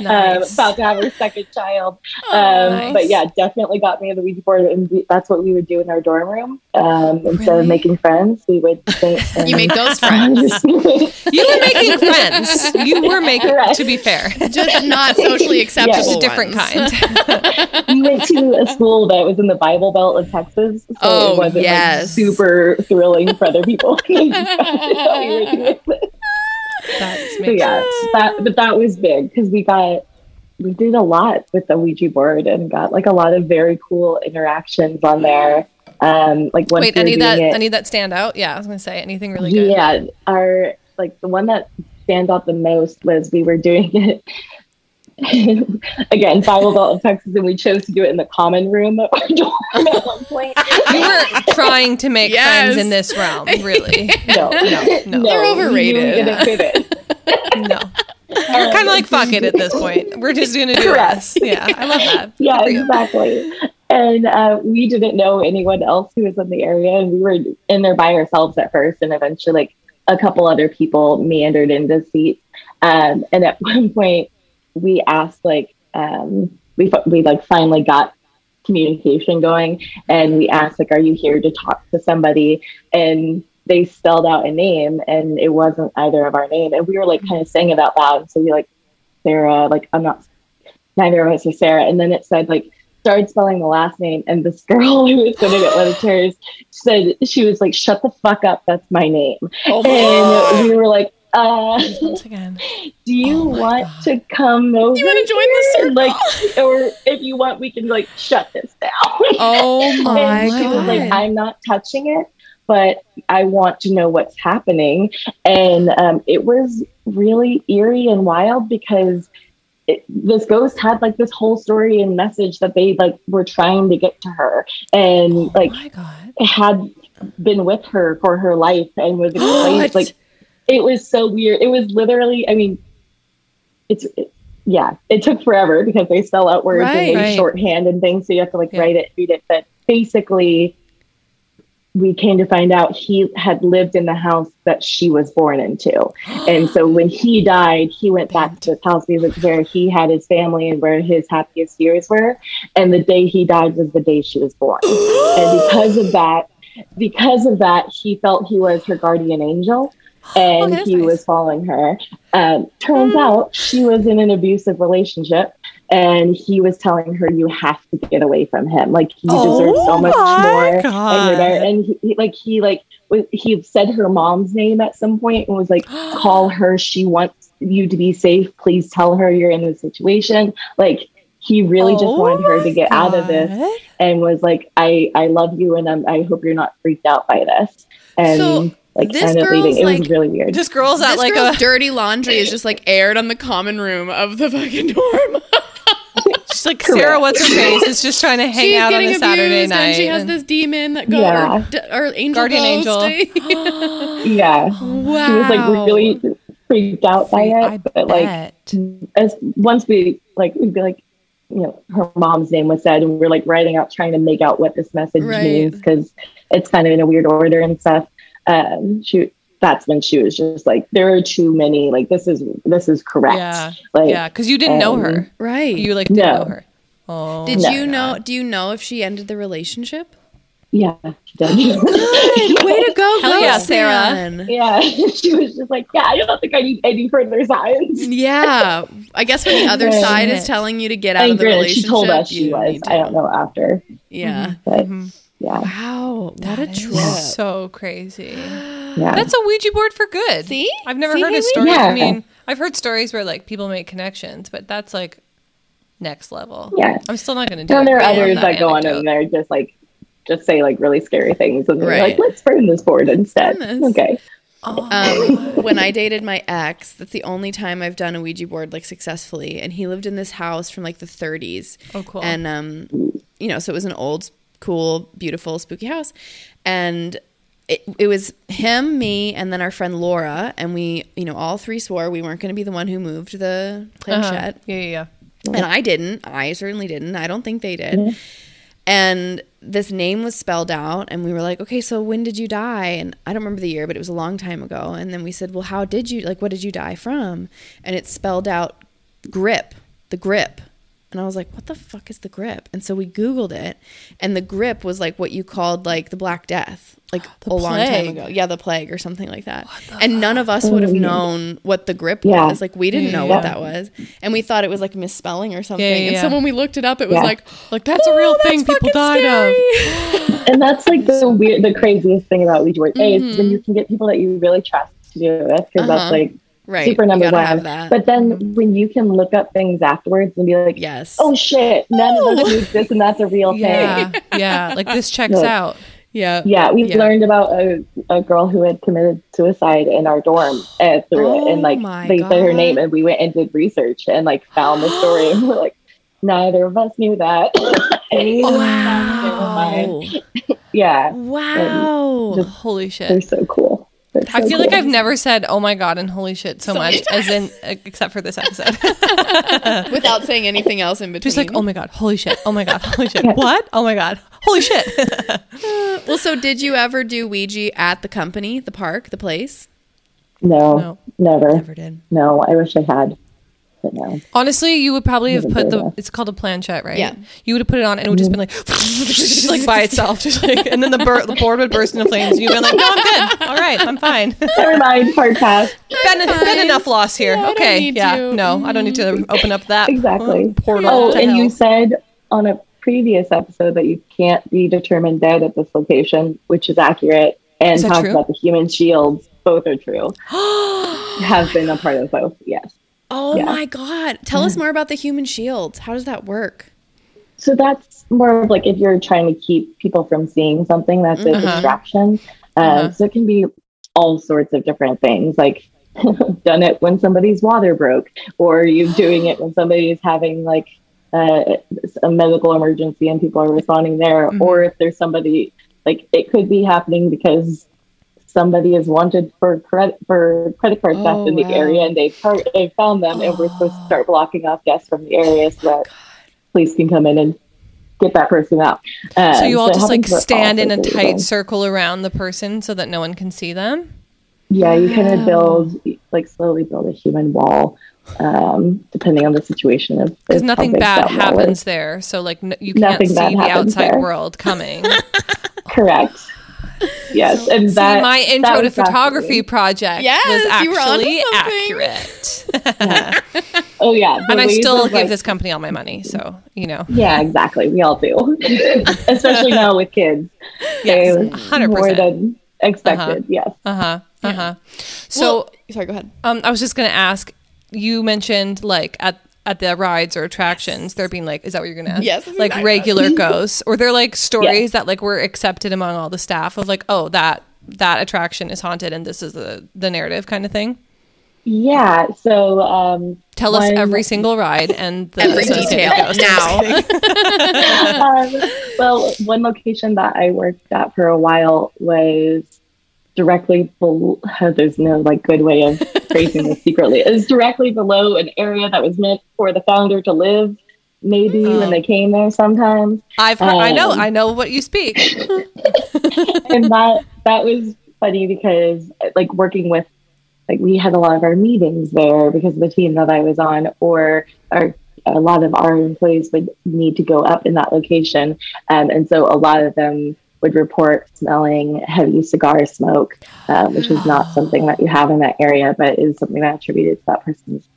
um, about to have her second child. Oh, Um, nice. But yeah, definitely got me on the Ouija board, and we, that's what we would do in our dorm room. Um, instead Really? of making friends, we would sit [laughs] and You made ghost [laughs] friends. You were making friends. You were making, Correct. to be fair, Just not socially acceptable. Yes. a different kind. we went to a school that was in the Bible Belt of Texas, so Oh, it wasn't yes. like, super thrilling for other people. That's So yeah, sense. that but that was big because we got we did a lot with the Ouija board and got like a lot of very cool interactions on there. Um, like Wait, were any that it- any that stand out? Yeah, I was gonna say anything really good. yeah, our like the one that stands out the most was we were doing [laughs] it again Bible Belt of Texas, and we chose to do it in the common room of our dorm at one [laughs] point. You were trying to make Yes. friends in this realm, [laughs] really. No, no, no. They're we overrated. didn't fit it. No. You're kind of like fuck it at this point. We're just gonna do Correct. us. Yeah, I love that. yeah, Good for you. exactly. And uh, we didn't know anyone else who was in the area, and we were in there by ourselves at first, and eventually, like a couple other people meandered into seats. Um, and at [laughs] one point, we asked like um, we we like finally got communication going, and we asked like, "Are you here to talk to somebody?" And they spelled out a name, and it wasn't either of our name, and we were like kind of saying it out loud. So we like Sarah, like I'm not. Neither of us are Sarah, and then it said like started spelling the last name, and this girl [laughs] who was sitting at one of the said she was like, "Shut the fuck up, that's my name." Oh and we were like, uh, Once again. [laughs] "Do you Oh want God. to come over? You wanna join the circle? Like, or if you want, we can like shut this down." Oh [laughs] my and she was like, God. "I'm not touching it." But I want to know what's happening. And um, it was really eerie and wild because it, this ghost had like this whole story and message that they like were trying to get to her and like oh my god. had been with her for her life and was explained [gasps] like it was so weird it was literally i mean it's it, yeah it took forever because they spell out words Right. and they Right. shorthand and things so you have to like Yeah. write it read it but basically we came to find out he had lived in the house that she was born into [gasps] and so when he died he went back to this house because it's where he had his family and where his happiest years were and the day he died was the day she was born [gasps] and because of that because of that he felt he was her guardian angel and Okay, that's he nice. was following her. Um, turns out she was in an abusive relationship and he was telling her you have to get away from him. Like you deserve so much more God. and, and he, he- like he like was, he said her mom's name at some point and was like [gasps] call her. She wants you to be safe. Please tell her you're in this situation. Like he really just Oh wanted her to get out of this and was like, I, I love you and I'm, I hope you're not freaked out by this. And So, like this ended up girl's, leaving. It was like- really weird. This girl's at this like girl's a dirty laundry is just like aired on the common room of the fucking dorm. [laughs] she's like Correct. Sarah what's her face is just trying to hang She's out on getting a Saturday night. and she has and- this demon that goes Yeah. or, d- or angel Guardian angel. [laughs] [gasps] yeah. wow. She was like really freaked out by it. I but like as once we like we'd be like, you know, her mom's name was said and we are like writing out trying to make out what this message Right. means because it's kind of in a weird order and stuff. Um she that's when she was just like, there are too many, like this is this is correct. Yeah. Like yeah, because you didn't know um, her. right. You like didn't No. know her. Oh, Did No. you know? Do you know if she ended the relationship? yeah, she did. [gasps] Way to go, Hell yeah, Sarah. Man. Yeah, [laughs] she was just like, yeah, I don't think I need any further signs. Yeah, I guess when the other Right. side is telling you to get out And of the granted, relationship, she told us she was. to I don't know after, Yeah. but Mhm. Yeah, Wow, what a That is trip. So crazy. [gasps] yeah. That's a Ouija board for good. See? I've never See, heard a Haley? story. Yeah. I mean, I've heard stories where like people make connections, but that's like next level. Yeah. I'm still not going to do and it. there are but others that go on and they're just like, just say like really scary things, and they're Right. like, let's burn this board instead. burn this. Okay, Oh. Um, [laughs] when I dated my ex, that's the only time I've done a Ouija board like successfully, and he lived in this house from like the 30s. Oh, cool. And um, you know, so it was an old, cool, beautiful, spooky house, and it, it was him, me, and then our friend Laura, and we, you know, all three swore we weren't going to be the one who moved the Uh-huh. Yeah, yeah, yeah. and I didn't. I certainly didn't. I don't think they did. And this name was spelled out, and we were like, okay, so when did you die? And I don't remember the year, but it was a long time ago. And then we said, well, how did you, like, what did you die from? And it spelled out grip, the grip. And I was like, what the fuck is the grip? And so we Googled it, and the grip was like what you called like the Black Death, like [gasps] The a long time ago. Yeah, the plague or something like that. And none of us would have known what the grip Yeah. was. Like, we didn't Yeah, know yeah. what that was. And we thought it was like misspelling or something. yeah, And yeah. so when we looked it up, it was Yeah. like, Like that's a "Oh, real that's thing people died scary." of. [gasps] and that's like the weird, the craziest thing about Ouija board. A, is when Mhm. you can get people that you really trust to do it with, because Uh-huh. that's like right. super number one. have that. But then when you can look up things afterwards and be like, yes. oh shit, none of us knew this, and that's a real thing. Yeah, yeah. Like this [laughs] checks Look. out. yeah. Yeah, we Yeah. learned about a, a girl who had committed suicide in our dorm [gasps] uh, through Oh it, and like my they said her name, and we went and did research and like found the story, and we're like, [gasps] neither of us knew that. [laughs] And Wow. [laughs] Yeah, Wow. Just- Holy they're so cool. They're I so feel like. I've never said "oh my god" and "holy shit" so, So much as in, uh, except for this episode. [laughs] Without saying [laughs] anything else in between. Just like, oh my god, holy shit, oh my god, holy shit, [laughs] what? Oh my god, holy shit. Well, so did you ever do Ouija at the company, the park, the place? No, No. never. Never did. No, I wish I had, but no. Honestly, you would probably have put the. It's called a planchette, right? Yeah. You would have put it on, and it would just been like, [laughs] like by itself, just like, and then the, bur- the board would burst into flames. You'd been like, no, I'm good. All right, I'm fine. [laughs] Never mind, hard pass. been, been enough loss here. I don't okay, yeah, to. no, I don't need to open up that Exactly. portal. Oh, to and you said on a previous episode that you can't be determined dead at this location, which is accurate. And Is talked about the human shields. Both are true. [gasps] Have been a part of both. Yes. Oh Yeah. my god! Tell us more about the human shields. How does that work? So that's more of like if you're trying to keep people from seeing something that's a Uh-huh. distraction. Uh, Uh-huh. So it can be all sorts of different things, like [laughs] done it when somebody's water broke, or you're doing it when somebody's having like uh, a medical emergency and people are responding there, Mhm. or if there's somebody like it could be happening because somebody is wanted for credit for credit card theft Oh, in the wow. area and they tar- they found them and we're supposed to start blocking off guests from the area so that police can come in and get that person out. Um, So you all it just like happens for all stand in a tight circle around the person so that no one can see them. Yeah, you kind of build like slowly build a human wall, um, depending on the situation of Because nothing bad happens there, so like n- you can't Nothing see the outside there. world coming. [laughs] Correct. Yes, and See, that my that intro to was photography project Yes, was you were onto actually something. accurate. [laughs] Oh yeah, the and I still give like- this company all my money, so you know. Yeah, exactly. We all do, [laughs] especially now with kids. Yes, 100%. more than expected. Yes. Uh huh. Uh huh. So, Well- sorry, go ahead. um, I was just gonna ask. You mentioned like at at the rides or attractions, they're being like, is that what you're gonna ask? Yes, like exactly regular [laughs] ghosts, or they're like stories that like were accepted among all the staff of like, oh, that that attraction is haunted, and this is the the narrative kind of thing. Yeah. So um, Tell us every single ride and the Every detail now. [laughs] um, well, one location that I worked at for a while was directly below. [laughs] There's no like good way of phrasing this secretly. It was directly below an area that was meant for the founder to live. Maybe Oh. when they came there, sometimes, I've heard, I know Um, I know what you speak. [laughs] and that that was funny because like working with like we had a lot of our meetings there because of the team that I was on, or our a lot of our employees would need to go up in that location, um, and so a lot of them would report smelling heavy cigar smoke, um, which is not something that you have in that area, but is something that attributed to that person's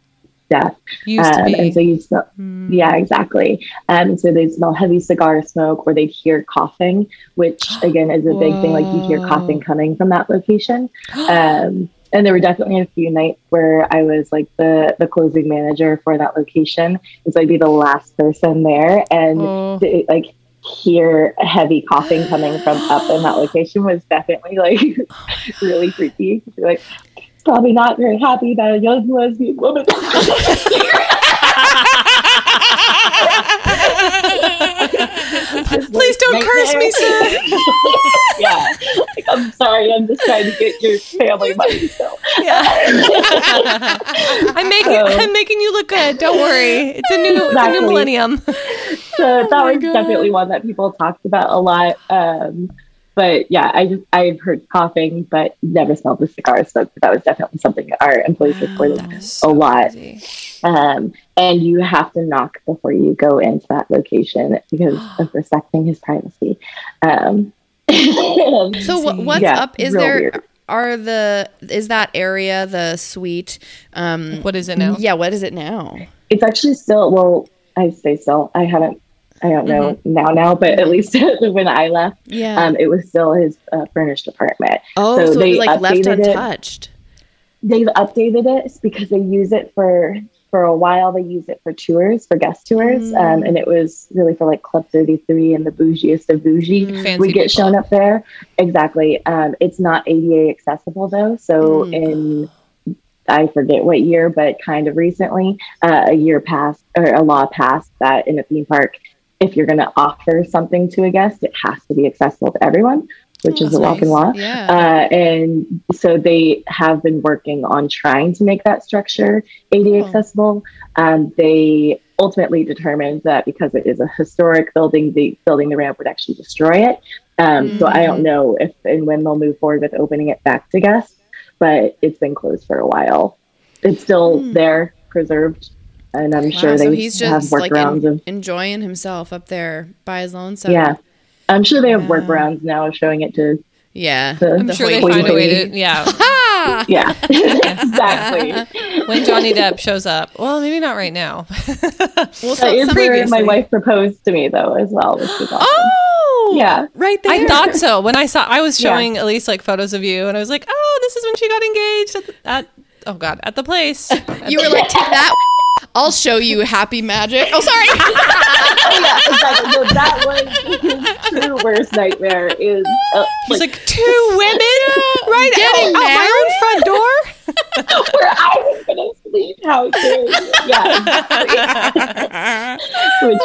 death. Used to Um, be. and so you smell, Hmm. yeah, exactly. Um, and so they'd smell heavy cigar smoke, or they'd hear coughing, which [gasps] again is a big thing. Like you hear coughing coming from that location. [gasps] Um, and there were definitely a few nights where I was like the the closing manager for that location, and so I'd be the last person there, and Oh. like hear heavy coughing coming from up in that location was definitely like [laughs] really creepy. Like probably not very happy that a young lesbian woman. [laughs] [laughs] [laughs] Please don't Right curse me, sir. [laughs] yeah, like, I'm sorry. I'm just trying to get your family money. So [laughs] I'm making Oh. I'm making you look good. Don't worry. It's a new it's a new millennium. so that my was God. definitely one that people talked about a lot. Um, but yeah, I just I've heard coughing, but never smelled the cigar So that was definitely something that our employees reported That is a lot. Um, and you have to knock before you go into that location because [gasps] of respecting his privacy. Um, [laughs] So what, what's Yeah, up? Is there weird. are the is that area the suite? Um, What is it now? Yeah, what is it now? it's actually still well i say still i haven't i don't know now now but at least [laughs] when i left Yeah. um it was still his uh, furnished apartment oh, so so, it they was like left updated it. untouched. they've updated it because they use it for for a while they use it for tours for guest tours Mm. um and it was really for like club 33 and the bougiest of bougie Fancy we get people. shown up there exactly um it's not ada accessible though so Mm. in i forget what year but kind of recently uh, a year passed or a law passed that in a theme park if you're going to offer something to a guest it has to be accessible to everyone which Oh, is a nice. law Yeah. uh, and so they have been working on trying to make that structure ADA Cool. accessible. Um, they ultimately determined that because it is a historic building, the building the ramp would actually destroy it. Um, So I don't know if and when they'll move forward with opening it back to guests. but it's been closed for a while. It's still there, preserved, and I'm sure they so he's have just like workarounds en- of enjoying himself up there by his lonesome. yeah. I'm sure they have workarounds now of showing it to yeah. The- I'm The sure they find a way to, yeah. Ah! [laughs] yeah [laughs] [laughs] exactly. When Johnny Depp shows up. Well, maybe not right now. Well, That so, is where my wife proposed to me though as well, which was awesome. Oh, Yeah. right there. I thought so. When I saw, I was showing at least like photos of you, and I was like, "Oh, this is when she got engaged at, at oh god, at the place." you were like, take that. I'll show you happy magic. Oh, sorry. Oh [laughs] yeah, exactly. No, that was his true worst nightmare. Is uh, He's like, like, two women right Getting out, out my own front door. Where I was gonna sleep. How dare you? Yeah, [laughs] which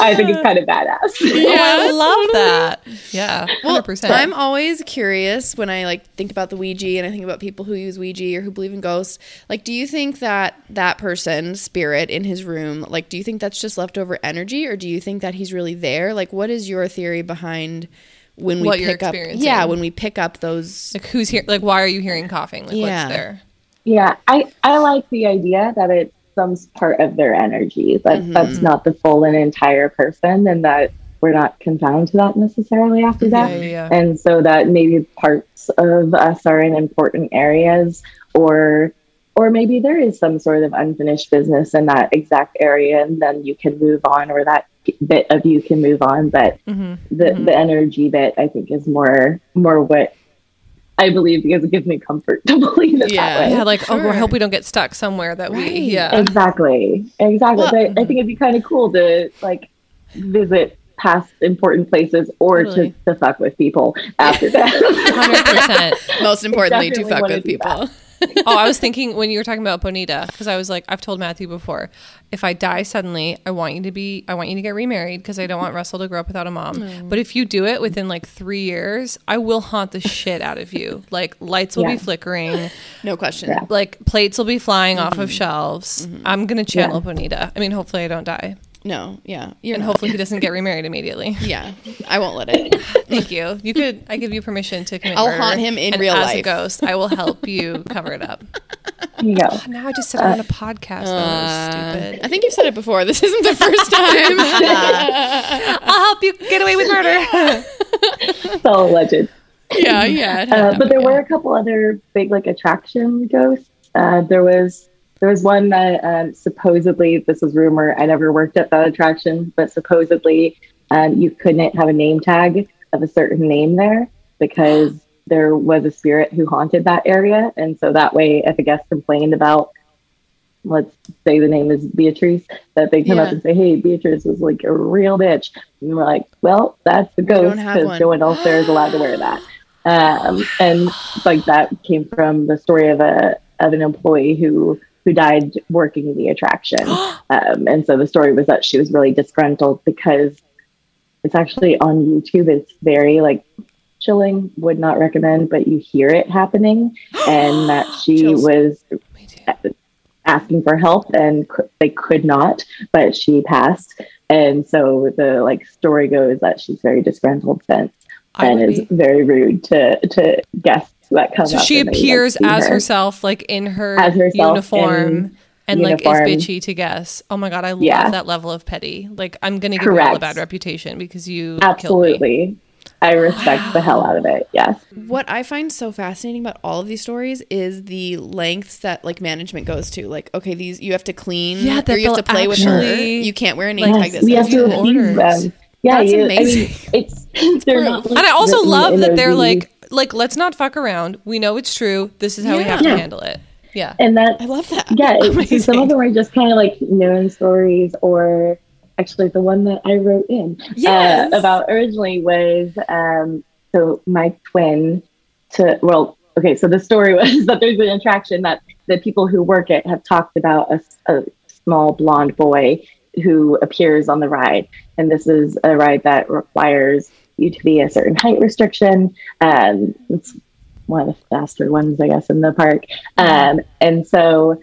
I think is kind of badass. oh, I love that. Yeah, Well, hundred percent. I'm always curious when I like think about the Ouija and I think about people who use Ouija or who believe in ghosts. Like, do you think that that person, spirit in his room, like, do you think that's just leftover energy, or do you think that he's really there? Like, what is your theory behind when we What you're pick up? experiencing. Yeah, when we pick up those. Like, who's here? Like, why are you hearing coughing? Like, Yeah. what's there? Yeah, I I like the idea that it's some part of their energy. That Mhm. that's not the full and entire person, and that we're not confined to that necessarily after Yeah, that. yeah, yeah. and so that maybe parts of us are in important areas or or maybe there is some sort of unfinished business in that exact area and then you can move on or that bit of you can move on but Mhm. the Mhm. the energy bit i think is more more what i believe because it gives me comfort [laughs] to believe it Yeah. that way Yeah, like, oh, I hope we don't get stuck somewhere that Right. we, yeah. exactly exactly Well- but i think it'd be kind of cool to like visit past important places or Totally. to, to fuck with people after that [laughs] 100%. [laughs] Most importantly, to fuck with do that. people. [laughs] oh, I was thinking when you were talking about Bonita, because I was like, I've told Matthew before, if I die suddenly, I want you to be, I want you to get remarried because I don't want [laughs] Russell to grow up without a mom. But if you do it within like three years, I will haunt the shit out of you. [laughs] Like lights will Yeah. be flickering, No question. Yeah. like plates will be flying off Mm-hmm. of shelves. I'm gonna channel Bonita. I mean, hopefully I don't die, No, yeah, you're and not. hopefully he [laughs] doesn't get remarried immediately. Yeah, I won't let it. [laughs] Thank you. You could. I give you permission to commit. I'll murder, haunt him in and real as a ghost. I will help you cover it up. [laughs] There you go Now I just said I'm on a podcast. that was Uh, stupid. I think you've said it before. This isn't the first time. I'll help you get away with murder. it's all alleged yeah, yeah. Uh, but there yeah. were a couple other big like attraction ghosts. Uh, there was there was one that um, supposedly this was rumor. I never worked at that attraction, but supposedly um, you couldn't have a name tag of a certain name there because there was a spirit who haunted that area, and so that way, if a guest complained about let's say the name is Beatrice, that they come up and say, "Hey, Beatrice was like a real bitch," and we're like, "Well, that's the ghost because no one else there is allowed to wear that." Um, and like that came from the story of a of an employee who who died working the attraction, [gasps] um, and so the story was that she was really disgruntled because it's actually on YouTube. It's very like chilling. Would not recommend, but you hear it happening, [gasps] and that she Chills. was asking for help and cou- they could not but she passed and so the like story goes that she's very disgruntled since I and is be. very rude to to guests that come So up she and they, like, appears as her. herself, like in her, As herself uniform, in and like uniform. is bitchy to guess. Oh my god, I love Yeah. that level of petty. Like I'm gonna give you all a bad reputation because you killed me. absolutely i respect the hell out of it yes What I find so fascinating about all of these stories is the lengths that like management goes to. Like, okay, these you have to clean, Yeah, or that you have to they'll play with her. You can't wear a name Like, tag yes, that we have to you. you appease orders. them yeah That's you, amazing. I mean, it's [laughs] they're not And I also love that they're really- like, like let's not fuck around. We know it's true. This is how we have to Yeah. handle it. Yeah. and that I love that. yeah it, [laughs] some of them are just kind of like known stories or actually the one that i wrote in Yes. uh, about originally was um, so my twin to well okay so the story [laughs] was that there's an attraction that the people who work it have talked about a, a small blonde boy who appears on the ride and this is a ride that requires you to be a certain height restriction. Um, it's one of the faster ones i guess in the park. Um, and so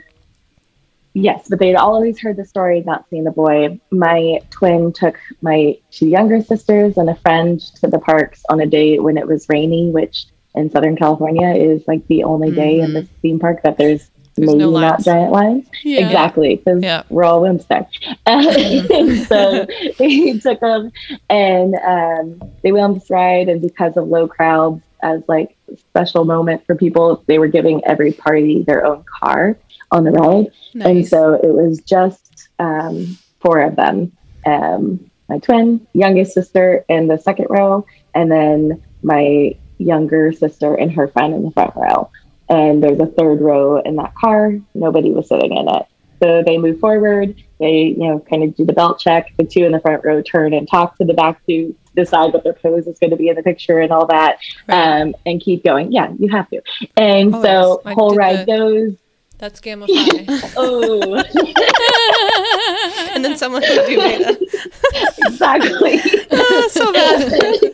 Yes, but they'd always heard the story, not seen the boy. My twin took my two younger sisters and a friend to the parks on a day when it was rainy, which in Southern California is like the only day in this theme park that there's, There's maybe no not giant lines. Yeah. Exactly, because Yeah. we're all there. And [laughs] so [laughs] they took them and um, they went on this ride, and because of low crowds, as like a special moment for people, they were giving every party their own car on the ride. And so it was just um, four of them um, my twin, youngest sister in the second row, and then my younger sister and her friend in the front row. And there's a third row in that car. Nobody was sitting in it. So they move forward. They, you know, kind of do the belt check. The two in the front row turn and talk to the back two, decide what their pose is going to be in the picture and all that, Right. um, and keep going. Yeah, you have to. And Oh, so. I whole ride the- goes. That's Gamify. [laughs] Oh, [laughs] and then someone would do beta. [laughs] exactly. Ah, so bad.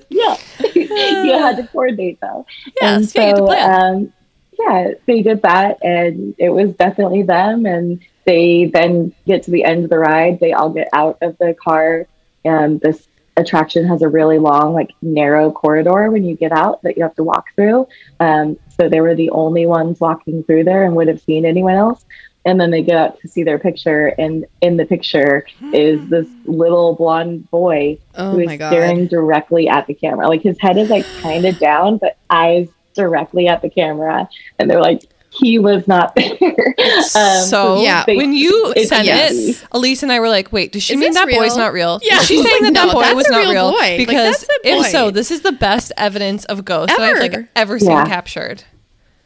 yeah, you had to coordinate though. and Yes, yeah, you had to so, plan. um, yeah, they did that, and it was definitely them. And they then get to the end of the ride. They all get out of the car, and this attraction has a really long, like narrow corridor when you get out that you have to walk through. Um, so they were the only ones walking through there and would have seen anyone else. And then they get out to see their picture, and in the picture is [gasps] this little blonde boy oh who is staring directly at the camera. Like his head is like kind of down, but eyes directly at the camera. And they're like, he was not [laughs] there. Um, so yeah, they- when you it's sent it, Elise and I were like, "Wait, does she Is mean this that boy's not real? Yeah. she's she saying that No, that boy was not real real? boy. Because that's a if so, this is the best evidence of ghosts that I've like Ever. ever seen Yeah. captured.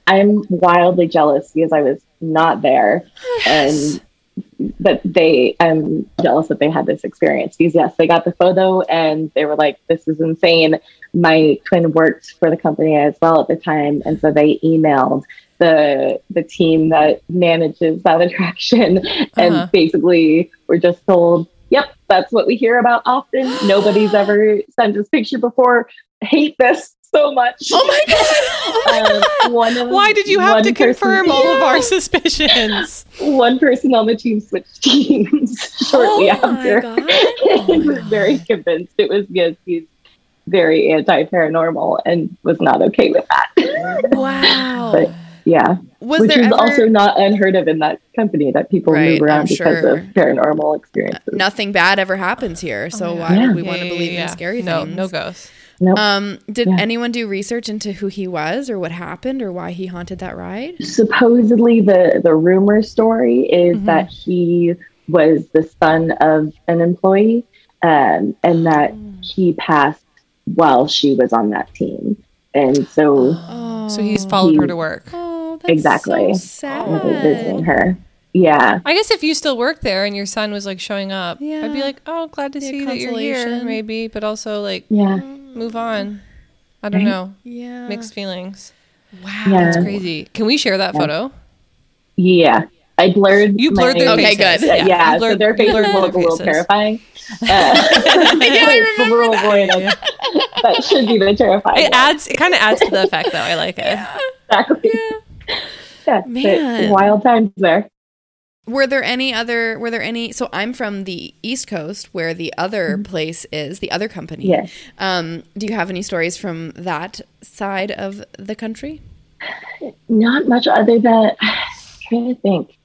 I'm wildly jealous because I was not there. And [sighs] [sighs] but they I'm jealous that they had this experience because yes, they got the photo and they were like, This is insane. My twin worked for the company as well at the time, and so they emailed the the team that manages that [laughs] attraction and Uh-huh. basically were just told, Yep, that's what we hear about often. Nobody's ever sent us picture before. Hate this so much. Oh my god. Oh [laughs] Um, one of- Why did you have to person- confirm all of our [laughs] suspicions? one person on the team switched teams [laughs] shortly Oh after. God. and was very convinced it was because he's very anti paranormal and was not okay with that. Wow. But yeah, was which there is ever also not unheard of in that company that people Right, move around I'm because sure. of paranormal experiences. nothing bad ever happens here? So yeah. why Yeah. would we want to Yeah, believe yeah, in scary no, things? No ghosts. Nope. Um, did Yeah. anyone do research into who he was or what happened or why he haunted that ride? Supposedly, the the rumor story is Mhm. that he was the son of an employee, um, and that he passed while she was on that team, and so Oh, So he's followed her to work. Oh, that's Exactly. So was visiting her. Yeah, I guess if you still work there and your son was like showing up, I'd be like, oh, glad to Be see that you're here, maybe, but also like yeah. Move on. I don't Right. know. Yeah. Mixed feelings. Wow. Yeah. That's crazy. Can we share that Yeah. photo? Yeah, I blurred. You blurred my- their Okay, good. Yeah, you blurred- so their you faces blurred look a their little terrifying. [laughs] Uh, I [laughs] the little boy that, that should be the terrifying. It one. adds. It kind of adds to the effect, though. I like it. [laughs] exactly. Yeah, but Man. wild times there. Were there any other? Were there any? So I'm from the East Coast, where the other place is, the other company. Mm-hmm. Yes. Um, do you have any stories from that side of the country? Not much other than [sighs] trying to think.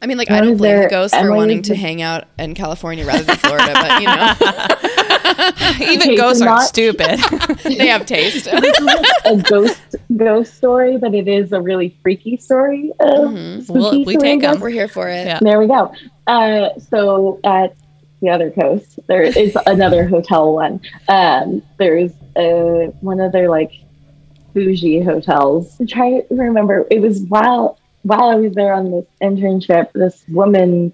I mean, like What I don't blame the there- ghosts for wanting to hang out in California rather than Florida, but you know [laughs] [laughs] Even Okay, ghosts so aren't stupid. [laughs] they have taste. [laughs] a ghost ghost story, but it is a really freaky story. Spooky Well, we story, take I guess. 'em. We're here for it. Yeah. There we go. Uh, so at the other coast, there is another hotel one. Um, there's uh, one of their like bougie hotels. I'm trying to remember. It was while while I was there on this internship. This woman,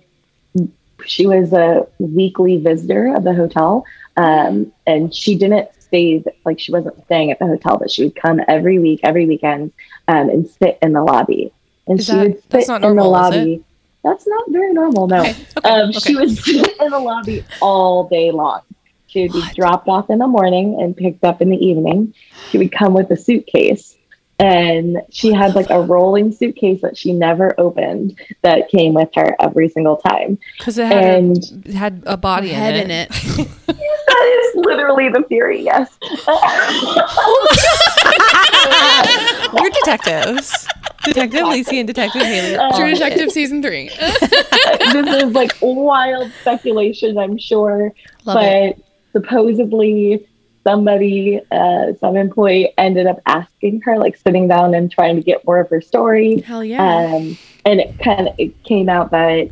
she was a weekly visitor of the hotel, um, and she didn't stay like she wasn't staying at the hotel, but she would come every week, every weekend, um, and sit in the lobby. And Is she that- would sit not in the normal, lobby. That's not very normal, no. Okay, okay, um, okay. She would [laughs] sit in the lobby all day long. She would be dropped off in the morning and picked up in the evening. She would come with a suitcase. And she had like a rolling suitcase that she never opened that came with her every single time. Because it had, And a, had a body Head in in it. it. [laughs] that is literally the theory, yes. [laughs] We're detectives. Detective Lacey and Detective Haley. Um, True Detective season three. [laughs] this is like wild speculation, I'm sure. Love but it. supposedly somebody, uh, some employee ended up asking her, like sitting down and trying to get more of her story. Hell yeah. Um, and it kind of it came out that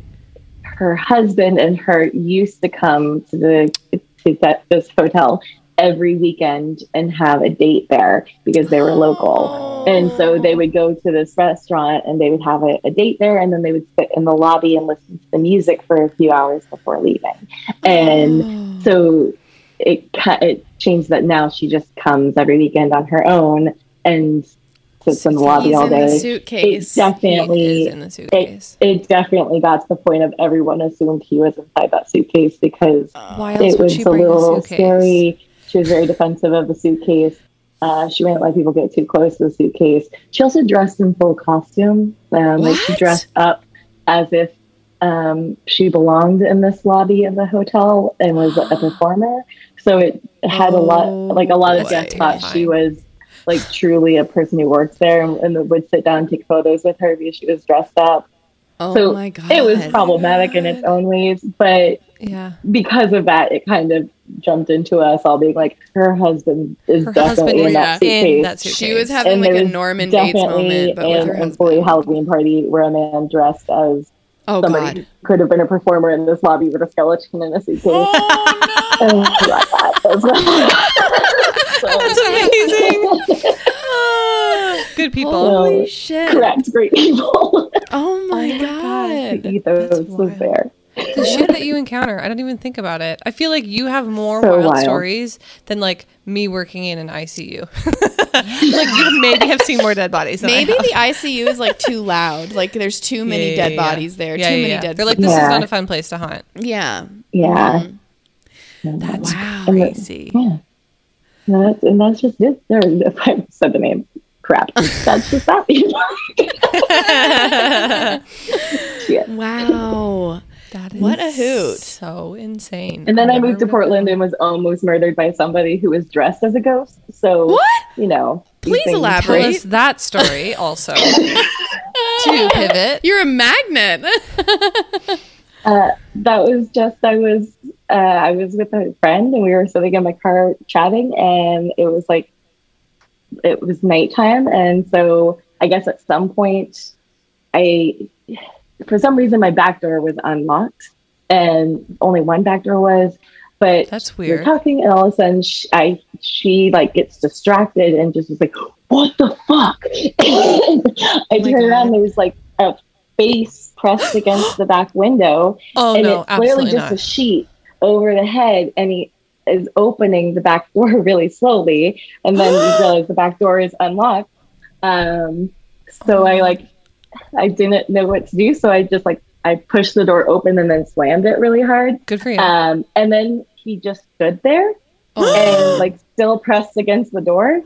her husband and her used to come to the to that, this hotel every weekend and have a date there because they were local. And so they would go to this restaurant and they would have a, a date there and then they would sit in the lobby and listen to the music for a few hours before leaving. And so it ki- it changed that now she just comes every weekend on her own and sits in the lobby He's all in the day. suitcase. It definitely He is in the suitcase. it, it definitely got to the point of everyone assumed he was inside that suitcase because Why else it was a bring a little scary. She was very defensive of the suitcase. Uh, she wouldn't let people get too close to the suitcase. She also dressed in full costume. Um, like she dressed up as if um, she belonged in this lobby of the hotel and was a performer. So it had a lot, like a lot of boy. guests thought she was like truly a person who works there and, and would sit down and take photos with her because she was dressed up. Oh so my god. it was problematic in its own ways, but Yeah. because of that, it kind of jumped into us all being like, her husband is Her definitely husband in is that in suitcase. that suitcase. She was having And like a Norman Bates moment, but with an her employee husband. Halloween party where a man dressed as Oh somebody god. could have been a performer in this lobby with a skeleton in a suitcase. Oh, [laughs] that was- [laughs] That's amazing. Good people. Holy So, shit. Correct, great people. Oh my, oh my god. the ethos was there. The shit that you encounter, I don't even think about it. I feel like you have more So wild, wild. stories than like me working in an ICU. [laughs] like you maybe have seen more dead bodies. Than Maybe I have. the ICU is like too loud. Like there's too many Yeah, dead yeah, yeah. bodies there. Yeah, too yeah, many yeah. dead. They're like, this Yeah. is not a fun place to hunt. yeah. Yeah. Mm-hmm. That's Wow. crazy. Yeah. And that's, and that's just it. There, [laughs] if I said the name, crap. That's just that. [laughs] yeah. Wow. That What a hoot. So insane. And then I Never moved to Portland and was almost murdered by somebody who was dressed as a ghost. So, What? you know. Please elaborate. Us that story also. [laughs] to pivot. You're a magnet. [laughs] Uh, that was just I was uh, I was with a friend and we were sitting in my car chatting and it was like it was nighttime and so I guess at some point I for some reason my back door was unlocked and only one back door was but That's we were weird. talking and all of a sudden she, I she like gets distracted and just was like what the fuck [laughs] I my turn around and there was like a face pressed against the back window [gasps] Oh and no, it's clearly just not. a sheet over the head and he is opening the back door [laughs] really slowly and then you [gasps] realize the back door is unlocked um so i like i didn't know what to do so i just like i pushed the door open and then slammed it really hard Good for you. um and then he just stood there [gasps] and like still pressed against the door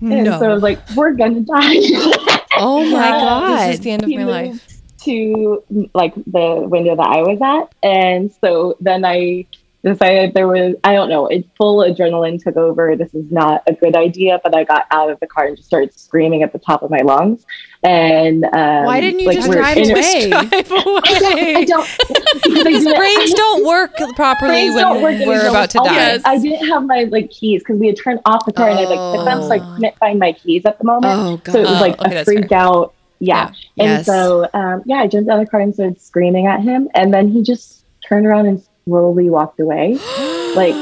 and no. so i was like we're gonna die [laughs] oh my Uh, god. This is the end of he my life. to like the window that I was at, and so then I decided there was I don't know, it full adrenaline took over. This is not a good idea, but I got out of the car and just started screaming at the top of my lungs. And um, Why didn't you like, just drive in a- away? Drive [laughs] away. I don't. I [laughs] Because didn't- brains don't work [laughs] properly when don't work we're about to die. Yes. I didn't have my like keys because we had turned off the car and I like put them, so I Oh. couldn't find my keys at the moment. Oh god. So it was Oh, like okay, a that's freak out. Yeah. And Yes. so, um, yeah, I jumped out of the car and started screaming at him. And then he just turned around and slowly walked away. [gasps] like,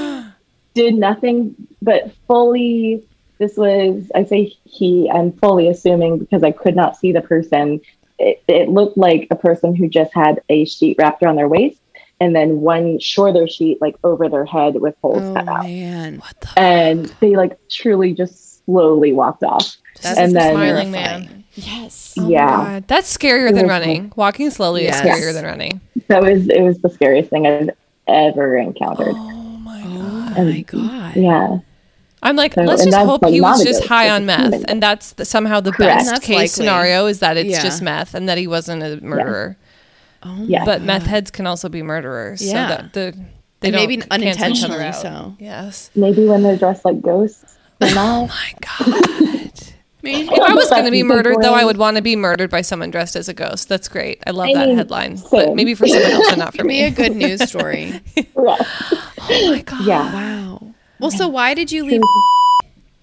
did nothing but fully. This was, I say he, I'm fully assuming because I could not see the person. It, it looked like a person who just had a sheet wrapped around their waist and then one shorter sheet like over their head with holes oh cut out. man. What the And they like truly just slowly walked off. That's And then- smiling terrifying. man. Yes. Oh yeah. God. That's scarier than running. Walking slowly Yes. is scarier than running. That was, it was the scariest thing I've ever encountered. Oh my oh god. Oh my god. Yeah. I'm like, So- let's just hope like, he was just high on meth, human. and that's the, somehow the Correct. best case likely. scenario is that it's Yeah. just meth and that he wasn't a murderer. Oh Yeah. But meth heads can also be murderers. Yeah. So that the they And don't maybe cancel each other unintentionally so. Yes. Maybe when they're dressed like ghosts, [laughs] Oh my god. If I was going to be murdered, though, I would want to be murdered by someone dressed as a ghost. That's great. I love I that mean, headline. But maybe for someone else and not [laughs] for me. Be a good news story. [laughs] Yeah. Oh my God. yeah. Wow. Well, so why did you leave?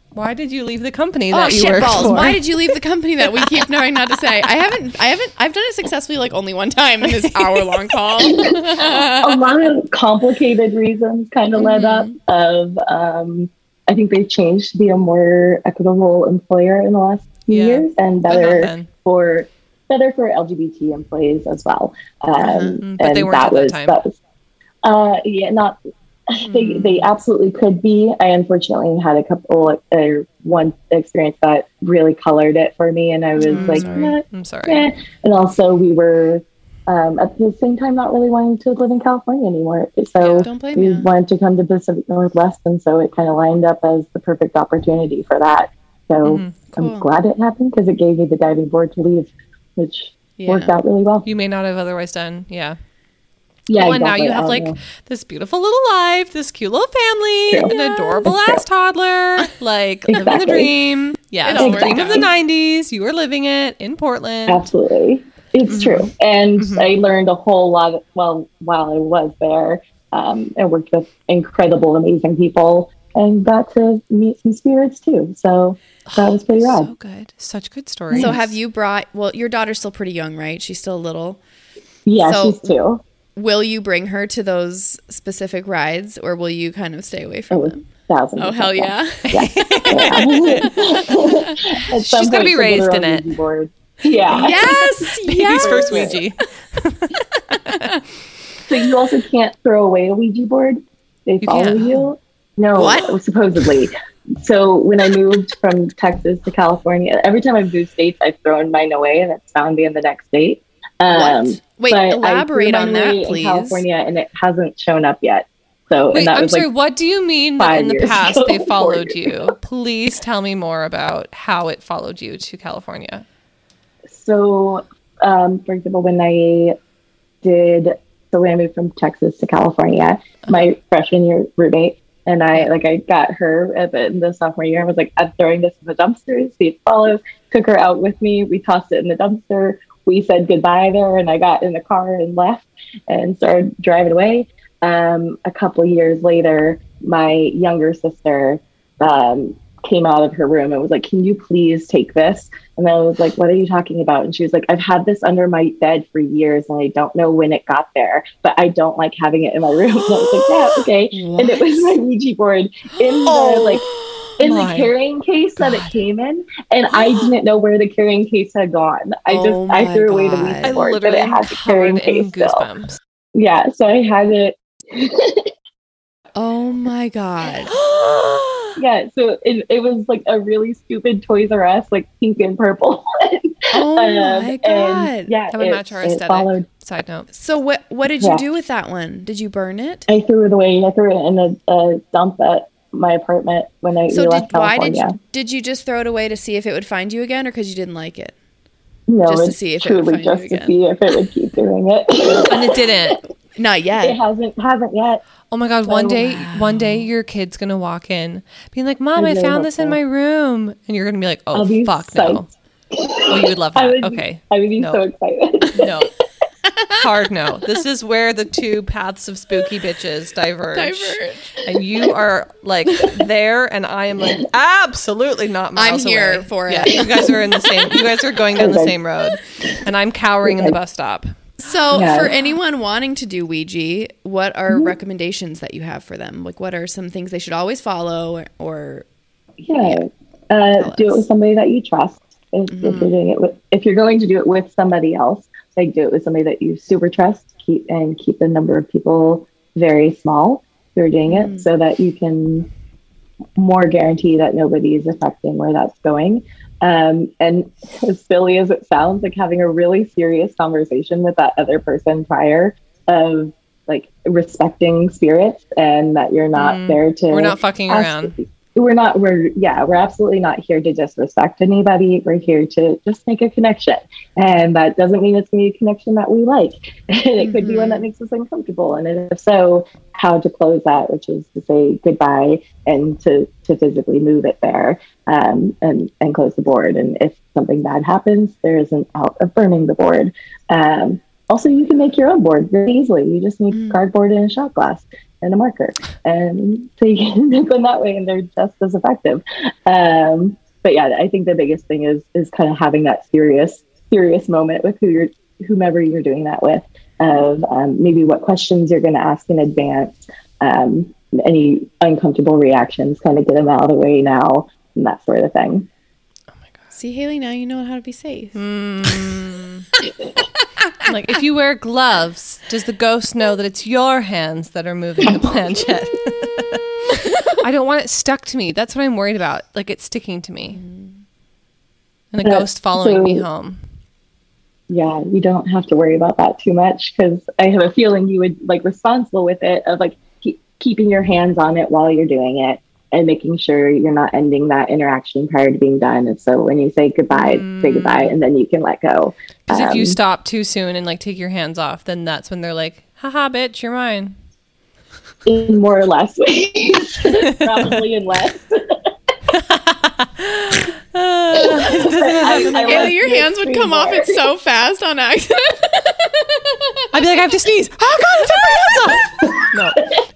Why did you leave the company Oh that you shit worked balls! for? Why did you leave the company that we keep knowing not to say? I haven't. I haven't. I've done it successfully like only one time in this [laughs] hour long call. a lot of complicated reasons kind of led up of um, I think they've changed to be a more equitable employer in the last few Yeah. years and better for better for LGBT employees as well. Um, Mhm, but and they weren't at that was time. that was uh, yeah not [laughs] they Mm. they absolutely could be. I unfortunately had a couple uh, one experience that really colored it for me, and I was Mm, like, sorry. "Eh, I'm sorry. eh." and also we were um, at the same time not really wanting to live in California anymore. So Don't blame we you. wanted to come to Pacific Northwest, and so it kind of lined up as the perfect opportunity for that. So Mhm. Cool. I'm glad it happened because it gave me the diving board to leave, which worked out really well. You may not have otherwise done. Yeah. Yeah, well, and now you have Oh, like yeah. this beautiful little life, this cute little family, True. an adorable It's ass toddler, [laughs] like living the dream. Yeah, It it's the dream of the '90s. You were living it in Portland. Absolutely. It's Mhm. true. And Mhm. I learned a whole lot, well, while I was there, um, and worked with incredible, amazing people and got to meet some spirits too. So that was pretty rad. So good, such good stories. So have you brought? Well, your daughter's still pretty young, right? She's still little. Yeah, So- she's two. Will you bring her to those specific rides, or will you kind of stay away from Oh, them? thousand. Oh hell yeah! yeah. [laughs] Yeah. [laughs] She's gonna be raised in it. Board. Yeah. [laughs] yes, Baby's yes. first Ouija. So you also can't throw away a Ouija board. They follow can't? you. No, What? supposedly. So when I moved from Texas to California, every time I've moved states, I've thrown mine away and it's found me in the next state. Um, What? Wait, but I threw elaborate on that, away in please. California, and it hasn't shown up yet. So Wait, and that I'm was sorry. like what do you mean that in the past ago, they followed [laughs] you? Please tell me more about how it followed you to California. So, um, for example, when I did, so when I moved from Texas to California, my freshman year roommate and I, like, I got her at the, in the sophomore year and was like, I'm throwing this in the dumpster, see it follows. Took her out with me. We tossed it in the dumpster. We said goodbye there, and I got in the car and left and started driving away. Um, a couple years later, my younger sister um, came out of her room and was like, Can you please take this? And I was like, What are you talking about? And she was like, I've had this under my bed for years and I don't know when it got there, but I don't like having it in my room. [laughs] And I was like, Yeah, [gasps] okay. And it was my Ouija board in the Oh. like in the carrying case that it came in, and I [gasps] didn't know where the carrying case had gone. I oh just Oh I my threw away the God. Ouija board, but it had the carrying case still. Yeah, so I had it. Oh my god! [gasps] [laughs] Yeah, so it, it was like a really stupid Toys R Us, like pink and purple. [laughs] Oh Um, my and, god! yeah, That would it- match our aesthetic. followed- Side note. So what what did you Yeah. do with that one? Did you burn it? I threw it away. I threw it in a, a dump at my apartment when I So we did left why did California. you, did you just throw it away to see if it would find you again, or because you didn't like it? no, just to it's see if it would truly find you just to see if it would keep doing it. And it didn't. Not yet. it hasn't hasn't yet. Oh my god, one Oh, day wow. one day your kid's gonna walk in being like, Mom, I I found hope this in my room and you're gonna be like, Oh be fuck no. psyched. Oh you would love I that. would, okay. I would be No. so excited. No. Hard no. This is where the two paths of spooky bitches diverge. Diverge. And you are like there and I am like absolutely not miles I'm here away. for yeah, it. You guys are in the same you guys are going down the same road. And I'm cowering in the bus stop. So Yeah. for anyone wanting to do Ouija, what are Mm-hmm. recommendations that you have for them? Like what are some things they should always follow, or, or Yeah. Uh, do it with somebody that you trust. If, if you're doing it with, if you're going to do it with somebody else, like do it with somebody that you super trust. Keep and keep the number of people very small who are doing it, so that you can more guarantee that nobody is affecting where that's going. Um, and [laughs] as silly as it sounds, like having a really serious conversation with that other person prior of like respecting spirits and that you're not Mm. there to We're not fucking around. We're not we're yeah we're absolutely not here to disrespect anybody. We're here to just make a connection. And that doesn't mean it's going to be a connection that we like. And [laughs] it could be one that makes us uncomfortable. And if so how to close that which is to say goodbye and to to physically move it there um, and and close the board. And if something bad happens there is an out of burning the board. Um, also you can make your own board very easily. You just need cardboard and a shot glass and a marker. And make them that way and they're just as effective. Um, but yeah, I think the biggest thing is is kind of having that serious, serious moment with who you're whomever you're doing that with of um, maybe what questions you're going to ask in advance, um, any uncomfortable reactions, kind of get them out of the way now, and that sort of thing. See, Haley, now you know how to be safe. Hmm. like if you wear gloves, does the ghost know that it's your hands that are moving the planchette? [laughs] I don't want it stuck to me. That's what I'm worried about. Like it's sticking to me. Mm. And the Yeah, ghost following me home. Yeah, you don't have to worry about that too much because I have a feeling you would like responsible with it of like keep, keeping your hands on it while you're doing it and making sure you're not ending that interaction prior to being done. And so when you say goodbye, say goodbye, and then you can let go. Because if you Um, stop too soon and like take your hands off, then that's when they're like, haha, bitch, you're mine. in more or less ways, [laughs] probably in less. [laughs] I- your hands would come off it so fast on accident. [laughs] I'd be like, I have to sneeze. Oh god, I took my hands off. No.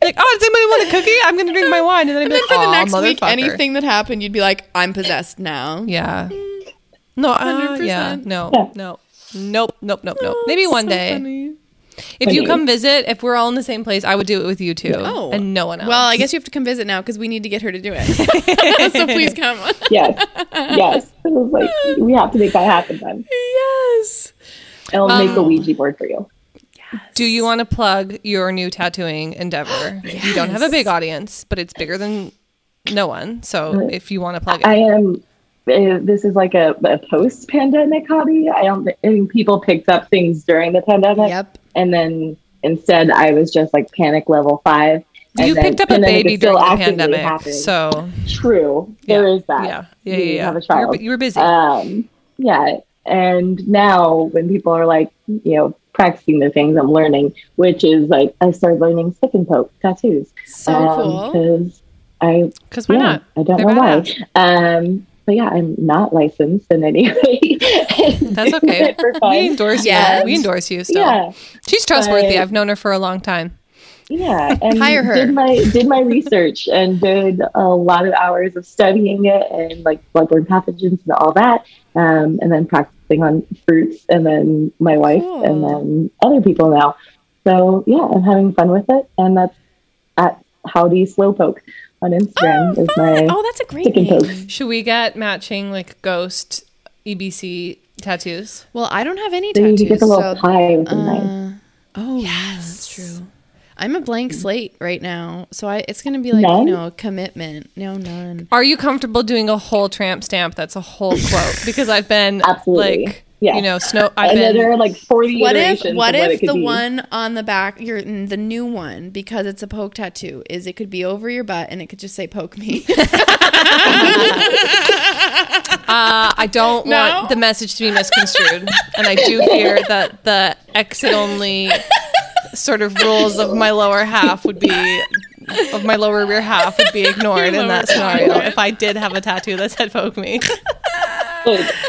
Like, oh, does anybody want a cookie? I'm gonna drink my wine. And then I'd and be then like, for the next week, anything that happened, you'd be like, I'm possessed now. Yeah. No, uh, yeah, 100%. no, no. Nope, nope, nope, nope. Maybe one So day. funny. If you Funny. come visit, if we're all in the same place, I would do it with you too. Oh. And no one else. Well, I guess you have to come visit now because we need to get her to do it. [laughs] [laughs] so please come. [laughs] Yes, yes. It was like we have to make that happen then. yes. I'll make a Um, Ouija board for you. Do you want to plug your new tattooing endeavor? [gasps] You don't have a big audience, but it's bigger than no one. So if you want to plug it, I am. Uh, this is like a, a post-pandemic hobby. I don't think people picked up things during the pandemic, Yep. And then instead I was just like panic level five. and you then picked up a baby during the pandemic. happening. So true, yeah, there is that. Yeah, yeah, You yeah. yeah. have a You child. were, you were busy. um yeah and now when people are like you know practicing the things i'm learning which is like i started learning stick and poke tattoos So cool. because i Because why yeah, not? i don't They're know why um but yeah i'm not licensed in any [laughs] way That's okay. We endorse Yes. you. We endorse you still. yeah She's trustworthy. But- I've known her for a long time. yeah [laughs] and Hire her. did my did my research and did a lot of hours of studying it and like bloodborne pathogens and all that um, and then practicing on fruits and then my wife Cool. and then other people now so yeah i'm having fun with it and that's at howdy slowpoke on instagram is my oh, that's a great stick and name. poke Should we get matching like ghost EBC tattoos? Well, I don't have any so you tattoos. can get the little so, pie with the knife uh, oh, yes, that's true. I'm a blank slate right now, so I it's gonna be like None? you know a commitment. No, none. Are you comfortable doing a whole tramp stamp that's a whole quote? Because I've been [laughs] Absolutely. like, Yeah. you know, snow. I've [laughs] and then there been are like 40 What if iterations what of what if the be. one on the back, your the new one, because it's a poke tattoo, is it could be over your butt and it could just say "poke me." [laughs] [laughs] Uh, I don't No? want the message to be misconstrued, and I do fear that the exit only sort of rules of my lower half would be of my lower rear half would be [laughs] ignored in that lower scenario if I did have a tattoo that said "poke me."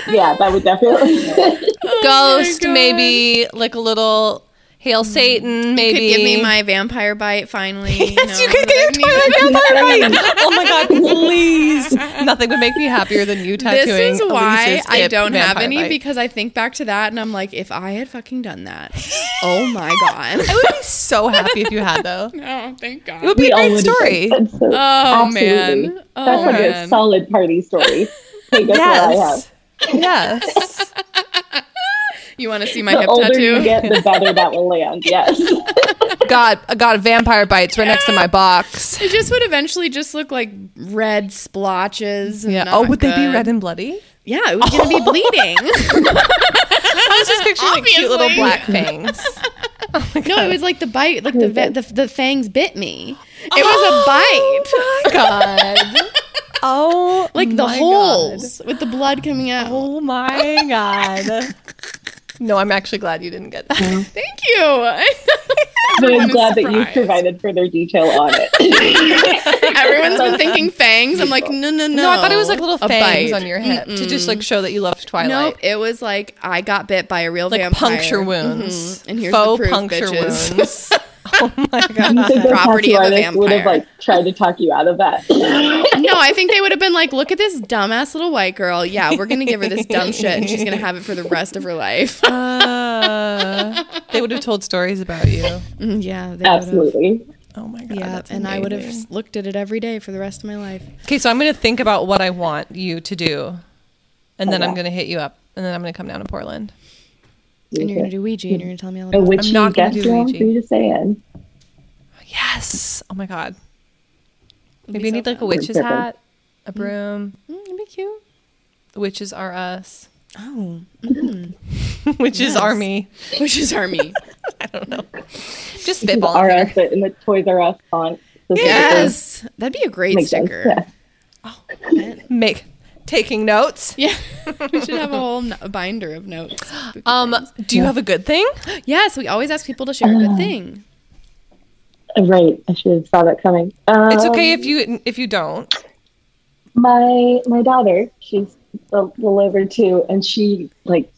Yeah that would definitely [laughs] [laughs] Ghost, God. maybe like a little hail hmm. Satan, maybe You could give me my vampire bite finally. [laughs] Yes, you could get your Twilight vampire bite. [laughs] Oh my god, please! Nothing would make me happier than you tattooing. This is why I don't have any bite. because I think back to that and I'm like, if I had fucking done that, [laughs] oh my god. I would be so happy if you had though. oh, thank God. It would be a all great story. so- Oh absolutely. man. Oh That's like a solid party story. Hey, guess what I have? Yes. Yes. You want to see my The hip older tattoo? you get, the better that will land. Yes. [laughs] God, uh, I got a vampire bites right next to my box. It just would eventually just look like red splotches. and Yeah. Oh, would they be red and bloody? Yeah, it was gonna be [laughs] bleeding. I was just picturing like cute little black fangs. [laughs] Oh no, it was like the bite, like the ve- the, the fangs bit me. It was a oh bite. Oh my god. Oh, like the my holes with the blood coming out. Oh my god. No, I'm actually glad you didn't get that. [laughs] Thank you. [laughs] I'm is glad that you provided further detail on it. [laughs] Everyone's been thinking fangs. I'm like, no, no, no. No, I thought it was like little A fangs bite. on your hip to just like show that you loved Twilight. Nope, it was like I got bit by a real Like vampire. puncture wounds. Mhm. And here's Faux the proof, puncture bitches. wounds. oh my you think god. the Property of a artist would have like tried to talk you out of that? [laughs] no, I think they would have been like, look at this dumbass little white girl. Yeah, we're gonna give her this dumb [laughs] shit, and she's gonna have it for the rest of her life. [laughs] Uh, they would have told stories about you. Mm, yeah, they would've. Absolutely. Oh my god. Yeah, that's and I would have looked at it every day for the rest of my life. Okay, so I'm going to think about what I want you to do, and then I'm going to hit you up, and then I'm going to come down to Portland. And you're gonna do Ouija, and you're gonna tell me all A about it. witchy not gonna do Ouija. for you to stay in. Yes. Oh my god. It'd Maybe be I so need like a witch's hat, a broom. Mm, it'd be cute. Witches are us. Oh, [laughs] Witches Yes. [laughs] are me. which is army. I don't know. [laughs] Just This is spitballing RS in the Toys R Us font. specifically. yes, that'd be a great Makes sense. sticker. Yeah. Make taking notes. Yeah, we should have a whole no- binder of notes. [gasps] Um, do you have a good thing? [gasps] yes, we always ask people to share a good thing. Uh, Right. I should have saw that coming. Um, It's okay if you if you don't. my my daughter she's a little over two and she like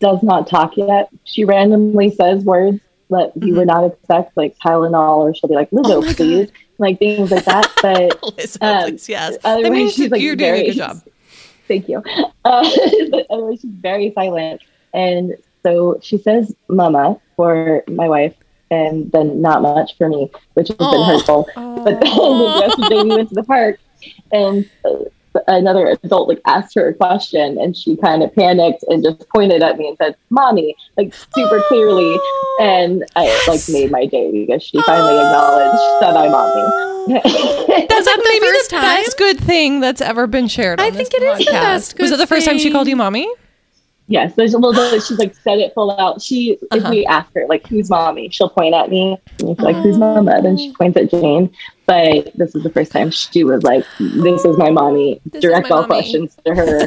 does not talk yet she randomly says words that you would not expect like tylenol or she'll be like lizzo Mm-hmm. Oh my God. like things like that [laughs] but Lizzo, Um, please, yes. otherwise That means she's, like, you're doing a very- good job. thank you [laughs] uh, but otherwise she's very silent and so she says mama for my wife and then not much for me which has Aw. been hurtful but then yesterday we went to the park and uh, another adult like asked her a question and she kind of panicked and just pointed at me and said mommy like super clearly and i like made my day because she finally acknowledged that i'm mommy That's [laughs] like the maybe first the time? best good thing that's ever been shared. I on this think it is the podcast. best Was it the first time she called you mommy? Yes there's a little bit she's like said it full out she if Uh-huh. we ask her like who's mommy she'll point at me and it's like who's mama then she points at jane but this is the first time she was like this is my mommy This direct my all mommy. questions to her [laughs]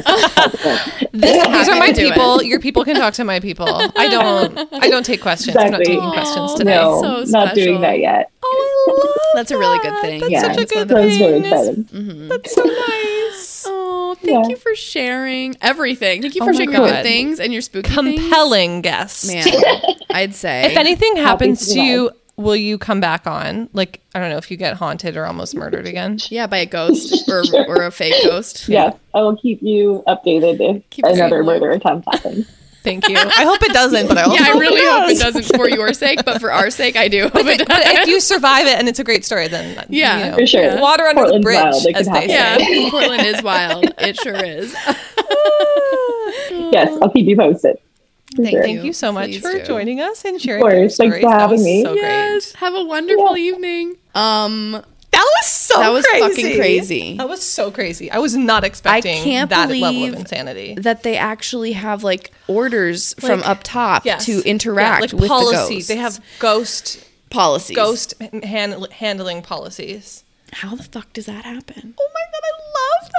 This, [laughs] these are my people. it. Your people can talk to my people. I don't. I don't take questions. I'm not Exactly. taking questions today. no so not doing that yet Oh, I love That's a really good thing. That's yeah such a good of so I was very thing. excited Mhm. That's so nice. Oh, thank Yeah. you for sharing everything. Thank you Oh for my sharing your God. good things and your spooky things. Compelling guest. Man, [laughs] I'd say. If anything happens to to you, will you come back on? Like I don't know if you get haunted or almost murdered again. Yeah, by a ghost or, or a fake ghost. [laughs] Yes, I will keep you updated if Keep another in the loop. murder attempt happens. Thank you. I hope it doesn't, but I also Yeah, I hope really hope it does. doesn't for your sake, but for our sake, I do hope But, it if- but if you survive it and it's a great story, then [laughs] Yeah, you know, For sure. water under the bridge, wild. As they happen. say. Yeah, Portland is wild. It sure is. Yes, I'll keep you posted. Thank sure. Thank you so much Please for do. joining us and sharing course. your Thanks stories. for having me. so yes, have a wonderful Yeah. evening. Um, great. That was so That was crazy. fucking crazy. That was so crazy. I was not expecting I can't that level of insanity. that they actually have like orders from up top Yes. to interact Yeah, like with policy. the ghosts. They have ghost policies. ghost hand, handling policies. How the fuck does that happen? Oh my god, I love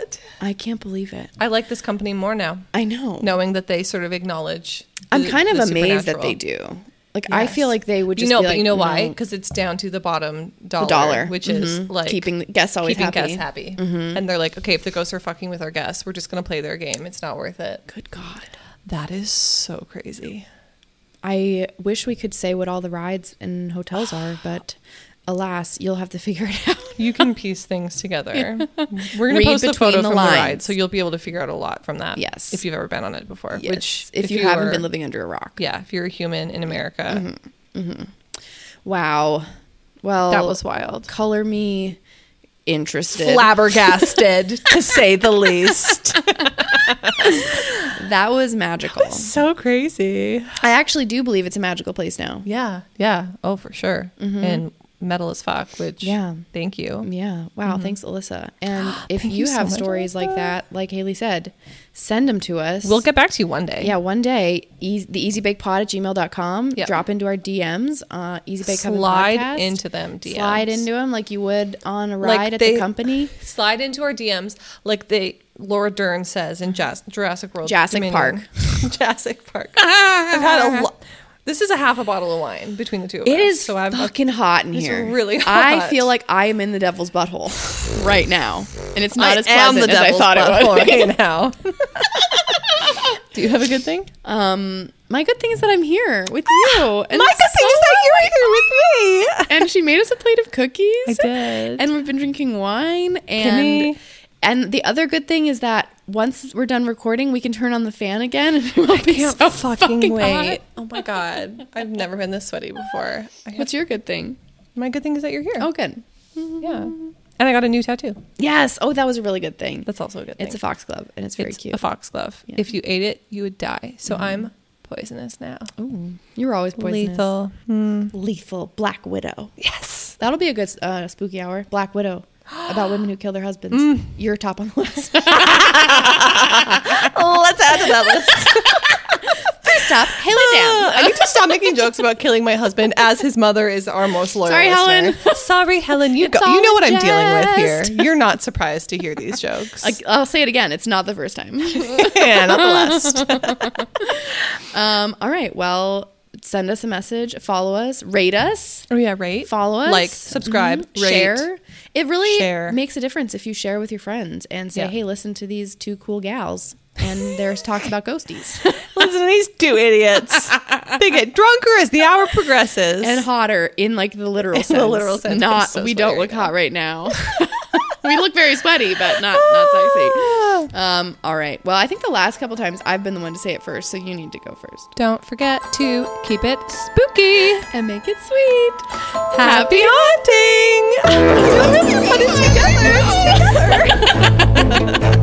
that. I can't believe it. I like this company more now, I know. knowing that they sort of acknowledge. I'm the- kind of the amazed that they do. Like I feel like they would just You know, but like, you know why? Because it's down to the bottom dollar, the dollar, which is Mhm. like keeping the guests always keeping happy. guests happy. And they're like, okay, if the ghosts are fucking with our guests, we're just going to play their game. It's not worth it. Good God. That is so crazy. I wish we could say what all the rides and hotels are, but alas, you'll have to figure it out. You can piece things together. [laughs] We're going to post a photo the from the lines. ride, so you'll be able to figure out a lot from that. Yes. if you've ever been on it before. Yes, Which, if, you, haven't are- been living under a rock. yeah, if you're a human in America, Wow. Well, that was wild. color me interested. Flabbergasted, [laughs] to say the least. [laughs] That was magical. so crazy. I actually do believe it's a magical place now. Yeah, yeah. Oh, for sure. Mm-hmm. And metal as fuck. Which Yeah. thank you. Yeah. Wow. Thanks, Alyssa. And [gasps] if you, you so have much, stories like that, like Haley said, send them to us. We'll get back to you one day. yeah, one day, The easy, the easybakepod at gmail.com. Yep. Drop into our DMs, uh, Easybake Coven slide Podcast. into them DMs. Slide into them like you would on a Like ride at they- the company. [laughs] slide into our DMs like they Laura Dern says in Jas- Jurassic World. Jurassic Dominion. [laughs] Jurassic Park. [laughs] I've had a lot. This is a half a bottle of wine between the two of us. It is so I've fucking hot in It's here. really hot. I feel like I am in the devil's butthole [laughs] right now, and it's not I as am pleasant the as I devil's thought it butthole would. be. right now. [laughs] Do you have a good thing? Um, my good thing is that I'm here with you. [gasps] And My good thing is that you're here with me. [laughs] and she made us a plate of cookies. I did. And we've been drinking wine. And Kimmy. and the other good thing is that once we're done recording, we can turn on the fan again. And [laughs] it won't be can't so fucking, fucking wait. hot. Oh my god, I've never been this sweaty before. What's your good thing? my good thing is that you're here. Oh, good. yeah, and I got a new tattoo. Yes. Oh, that was a really good thing. That's also a good thing. It's a foxglove, and it's very It's cute. a foxglove. Yeah. If you ate it, you would die. So I'm poisonous now. Ooh, you're always poisonous. Lethal. Hmm. Lethal. Black Widow. Yes. That'll be a good uh, spooky hour. Black Widow. About women who kill their husbands. Mm. You're top on the list. [laughs] [laughs] Let's add to that list. First up, Haley Dan. I need to stop making jokes about killing my husband as his mother is our most loyal. Sorry, listener. Helen. Sorry, Helen. You go. You know what I'm dealing with here. You're not surprised to hear these jokes. Like, I'll say it again. It's not the first time. [laughs] yeah, not the last. um, all right. Well, send us a message. Follow us. Rate us. Oh yeah, rate, Follow us. like, subscribe, Mhm. rate. share. It really Share. makes a difference if you share with your friends and say, Yeah. "Hey, listen to these two cool gals." And there's talks about ghosties [laughs] Listen to these two idiots. [laughs] they get drunker as the hour progresses. and hotter in like the literal [laughs] the sense. literal sense. Not so we don't look hot right now. We look very sweaty, but not not sexy. Um. All right. Well, I think the last couple times I've been the one to say it first, so you need to go first Don't forget to keep it spooky. and make it sweet. Happy haunting. I feel like we're put it together. It's together.